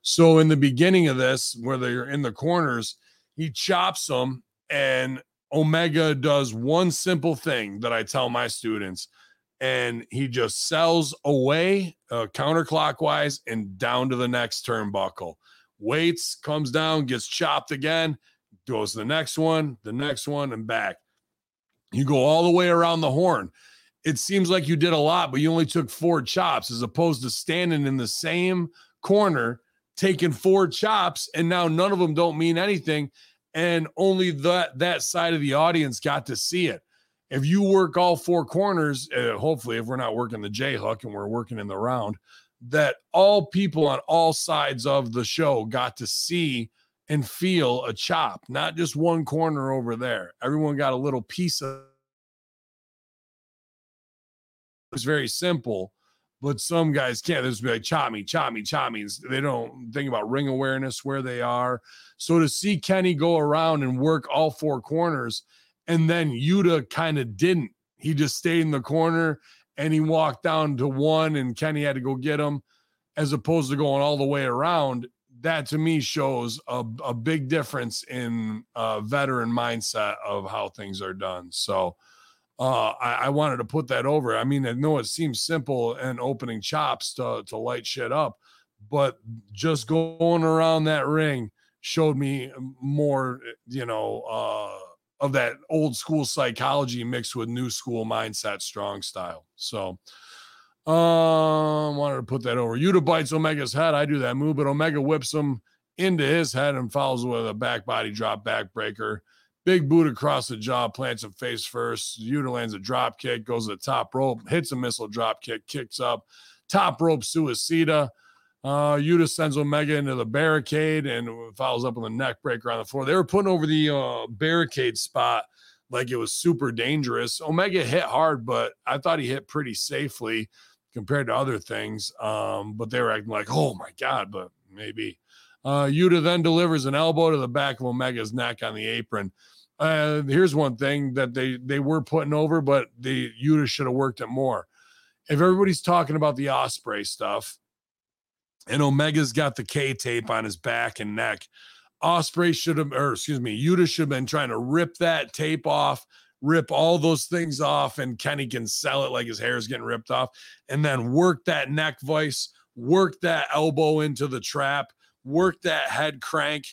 So in the beginning of this, where they're in the corners, he chops them, and Omega does one simple thing that I tell my students, and he just sells away uh, counterclockwise and down to the next turnbuckle waits, comes down, gets chopped again, goes to the next one, the next one, and back. You go all the way around the horn. It seems like you did a lot, but you only took four chops as opposed to standing in the same corner, taking four chops, and now none of them don't mean anything. And only that that side of the audience got to see it. If you work all four corners, uh, hopefully, if we're not working the J hook and we're working in the round, that all people on all sides of the show got to see and feel a chop, not just one corner over there. Everyone got a little piece of it's very simple, but some guys can't. They just like chop me, chop me, chop me. They don't think about ring awareness where they are. So to see Kenny go around and work all four corners, and then Yuta kind of didn't. He just stayed in the corner and he walked down to one and Kenny had to go get him as opposed to going all the way around. That to me shows a, a big difference in uh, veteran mindset of how things are done. So uh, I, I, wanted to put that over. I mean, I know it seems simple and opening chops to, to light shit up, but just going around that ring showed me more, you know, uh, of that old school psychology mixed with new school mindset, strong style. So, um, wanted to put that over. Yuta bites Omega's head. I do that move, but Omega whips him into his head and follows with a back body drop backbreaker. Big boot across the jaw, plants him face first. Yuta lands a drop kick, goes to the top rope, hits a missile drop kick, kicks up, top rope suicida. Uh, Yuta sends Omega into the barricade and follows up with a neck breaker on the floor. They were putting over the uh, barricade spot like it was super dangerous. Omega hit hard, but I thought he hit pretty safely compared to other things. Um, but they were acting like, oh my God, but maybe. Uh, Yuta then delivers an elbow to the back of Omega's neck on the apron. Uh, here's one thing that they they were putting over, but the Yuta should have worked it more. If everybody's talking about the Ospreay stuff, and Omega's got the K tape on his back and neck. Ospreay should have, or excuse me, Yuta should have been trying to rip that tape off rip all those things off, and Kenny can sell it like his hair is getting ripped off, and then work that neck vice, work that elbow into the trap, work that head crank,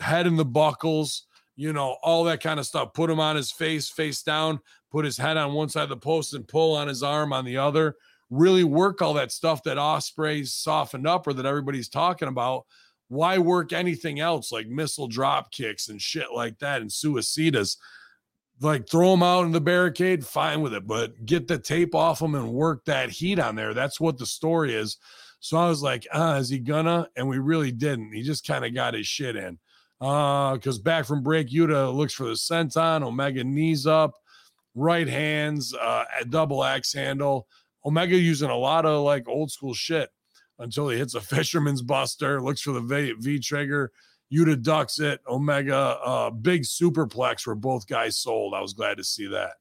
head in the buckles, you know, all that kind of stuff. Put him on his face, face down, put his head on one side of the post and pull on his arm on the other. Really work all that stuff that Ospreay's softened up or that everybody's talking about. Why work anything else like missile drop kicks and shit like that and suicidas? Like throw them out in the barricade, fine with it, but get the tape off them and work that heat on there. That's what the story is. So I was like, ah, is he gonna? And we really didn't. He just kind of got his shit in. Uh, because back from break, Yuta looks for the senton, Omega knees up, right hands, uh, double axe handle. Omega using a lot of like old school shit until he hits a fisherman's buster, looks for the V, v trigger. Yuta ducks it. Omega, uh, big superplex where both guys sold. I was glad to see that.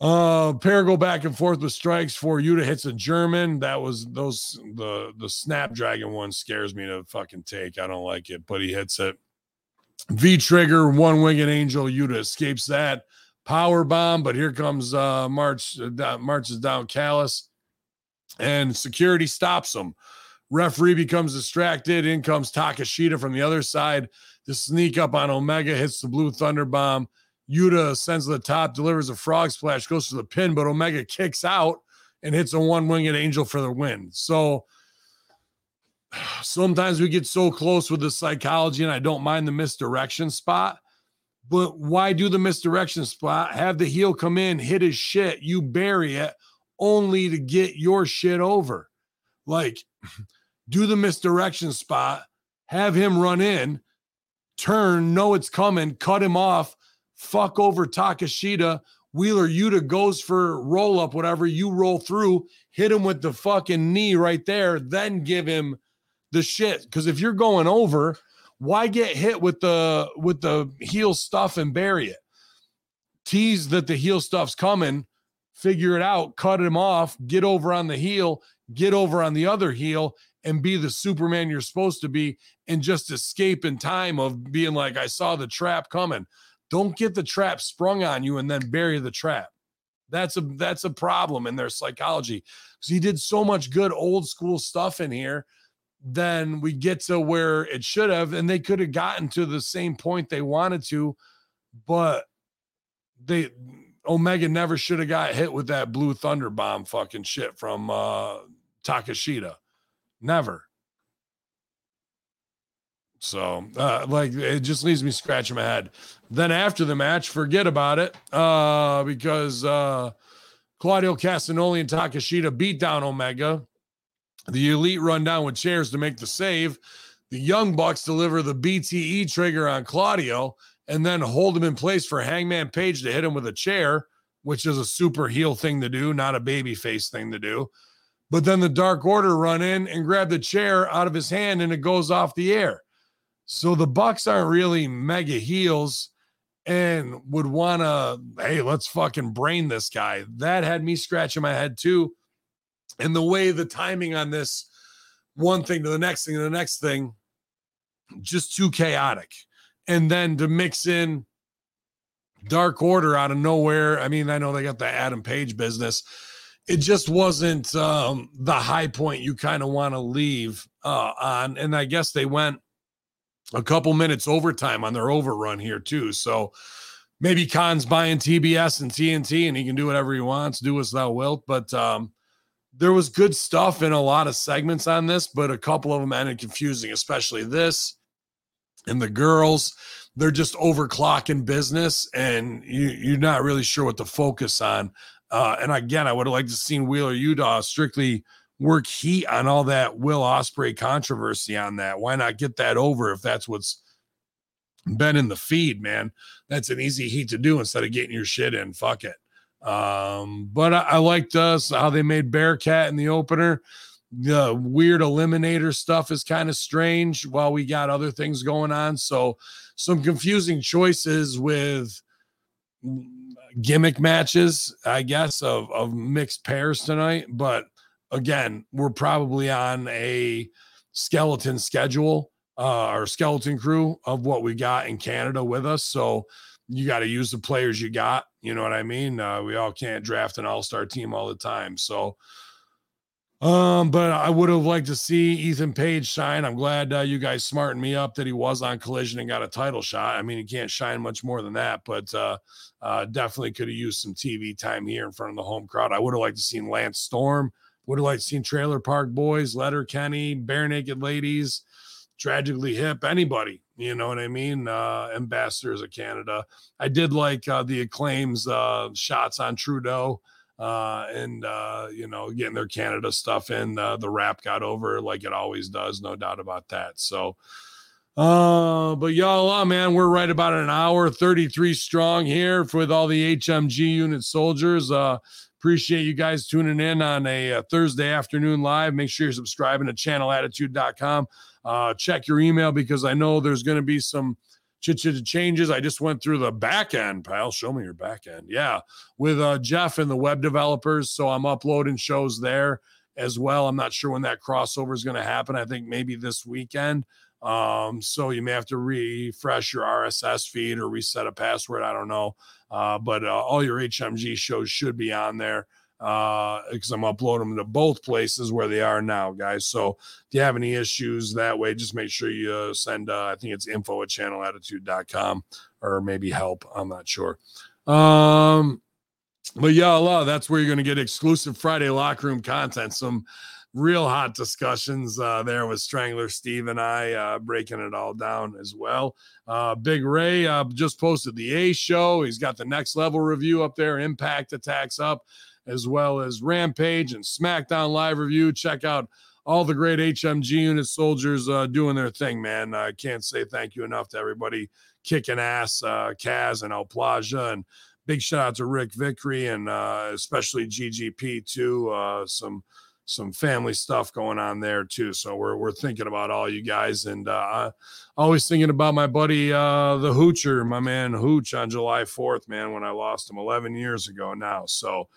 Uh, pair go back and forth with strikes for Yuta hits a German. That was those the the Snapdragon one scares me to fucking take. I don't like it, but he hits it. V trigger, one winged angel. Yuta escapes that power bomb, but here comes uh March uh, marches down Callis, and security stops him. Referee becomes distracted. In comes Takeshita from the other side to sneak up on Omega, hits the blue thunder bomb. Yuta sends to the top, delivers a frog splash, goes to the pin, but Omega kicks out and hits a one winged angel for the win. So sometimes we get so close with the psychology, and I don't mind the misdirection spot. But why do the misdirection spot? Have the heel come in, hit his shit, you bury it, only to get your shit over. Like, do the misdirection spot, have him run in, turn, know it's coming, cut him off, fuck over Takeshita. Wheeler Yuta goes for roll up, whatever. You roll through, hit him with the fucking knee right there, then give him the shit. Because if you're going over, why get hit with the with the heel stuff and bury it? Tease that the heel stuff's coming, figure it out, cut him off, get over on the heel, get over on the other heel, and be the Superman you're supposed to be, and just escape in time of being like, I saw the trap coming. Don't get the trap sprung on you and then bury the trap. That's a that's a problem in their psychology. Because he did so much good old school stuff in here. Then we get to where it should have, and they could have gotten to the same point they wanted to, but they Omega never should have got hit with that blue thunder bomb fucking shit from uh Takeshita. Never. So, uh, like, it just leaves me scratching my head. Then after the match, forget about it uh, because uh, Claudio Castagnoli and Takeshita beat down Omega. The Elite run down with chairs to make the save. The Young Bucks deliver the BTE trigger on Claudio and then hold him in place for Hangman Page to hit him with a chair, which is a super heel thing to do, not a baby face thing to do. But then the Dark Order run in and grab the chair out of his hand and it goes off the air. So the Bucks aren't really mega heels and would want to, hey, let's fucking brain this guy. That had me scratching my head too. And the way the timing on this one thing to the next thing to the next thing, just too chaotic. And then to mix in Dark Order out of nowhere. I mean, I know they got the Adam Page business. It just wasn't um, the high point you kind of want to leave uh, on. And I guess they went a couple minutes overtime on their overrun here too. So maybe Khan's buying TBS and TNT and he can do whatever he wants, do as thou wilt. But um, there was good stuff in a lot of segments on this, but a couple of them ended confusing, especially this and the girls. They're just overclocking business, and you, you're not really sure what to focus on. Uh, and again, I would have liked to seen Wheeler Yuta strictly work heat on all that Will Ospreay controversy on that. Why not get that over if that's what's been in the feed, man? That's an easy heat to do instead of getting your shit in. Fuck it. Um, but I, I liked us how they made Bearcat in the opener. The weird eliminator stuff is kind of strange while we got other things going on. So some confusing choices with gimmick matches, I guess, of, of mixed pairs tonight. But again, we're probably on a skeleton schedule uh, or skeleton crew of what we got in Canada with us. So you got to use the players you got. You know what I mean? Uh, we all can't draft an all star team all the time. So, um, but I would have liked to see Ethan Page shine. I'm glad uh, you guys smartened me up that he was on collision and got a title shot. I mean, he can't shine much more than that, but uh, uh, definitely could have used some TV time here in front of the home crowd. I would have liked to seen Lance Storm. Would have liked to seen Trailer Park Boys, Letterkenny, Bare Naked Ladies, Tragically Hip, anybody. You know what I mean? Uh, ambassadors of Canada. I did like uh, the Acclaimed's uh, shots on Trudeau uh, and uh, you know getting their Canada stuff in. Uh, the rap got over like it always does, no doubt about that. So, uh, but y'all, uh, man, we're right about an hour 33 strong here with all the HMG unit soldiers. Uh, appreciate you guys tuning in on a, a Thursday afternoon live. Make sure you're subscribing to channelattitude.com. Uh, check your email because I know there's going to be some changes. I just went through the back end, pal. Show me your back end. Yeah, with uh, Jeff and the web developers. So I'm uploading shows there as well. I'm not sure when that crossover is going to happen. I think maybe this weekend. Um, so you may have to refresh your RSS feed or reset a password. I don't know. Uh, but uh, all your HMG shows should be on there because uh, I'm uploading them to both places where they are now, guys. So if you have any issues that way, just make sure you uh, send, uh, I think it's info at channelattitude.com or maybe help. I'm not sure. Um, but yeah, that's where you're going to get exclusive Friday locker room content. Some real hot discussions uh, there with Strangler Steve and I uh, breaking it all down as well. Uh, Big Ray uh, just posted the A show. He's got the next level review up there, Impact Attacks up as well as Rampage and SmackDown Live Review. Check out all the great HMG unit soldiers uh, doing their thing, man. I can't say thank you enough to everybody kicking ass, uh, Kaz and El Plaja. And big shout out to Rick Vickery and uh, especially GGP, too. Uh, some some family stuff going on there too. So we're we're thinking about all you guys and uh always thinking about my buddy uh the Hoocher, my man Hooch on July 4th, man, when I lost him 11 years ago now. So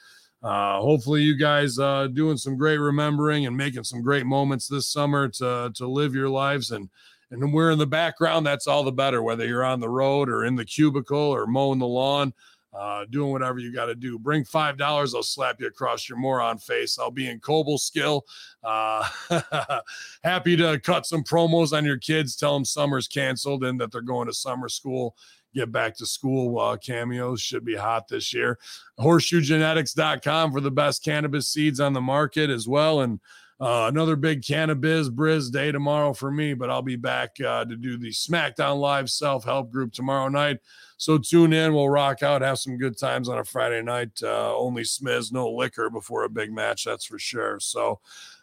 uh, hopefully, you guys uh, doing some great remembering and making some great moments this summer to to live your lives and and we're in the background. That's all the better. Whether you're on the road or in the cubicle or mowing the lawn, uh, doing whatever you got to do. Bring five dollars. I'll slap you across your moron face. I'll be in Cobleskill. Uh, happy to cut some promos on your kids. Tell them summer's canceled and that they're going to summer school get back to school uh, cameos should be hot this year. Horseshoegenetics.com for the best cannabis seeds on the market as well. And uh, another big cannabis briz day tomorrow for me, but I'll be back uh, to do the SmackDown Live self help group tomorrow night. So tune in. We'll rock out, have some good times on a Friday night. Uh, only smiz, no liquor before a big match, that's for sure. So,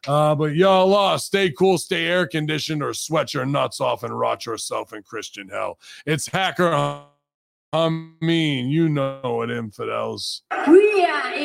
uh, but y'all, uh, stay cool, stay air conditioned, or sweat your nuts off and rot yourself in Christian hell. It's Hacker. I mean, you know it, infidels. We are in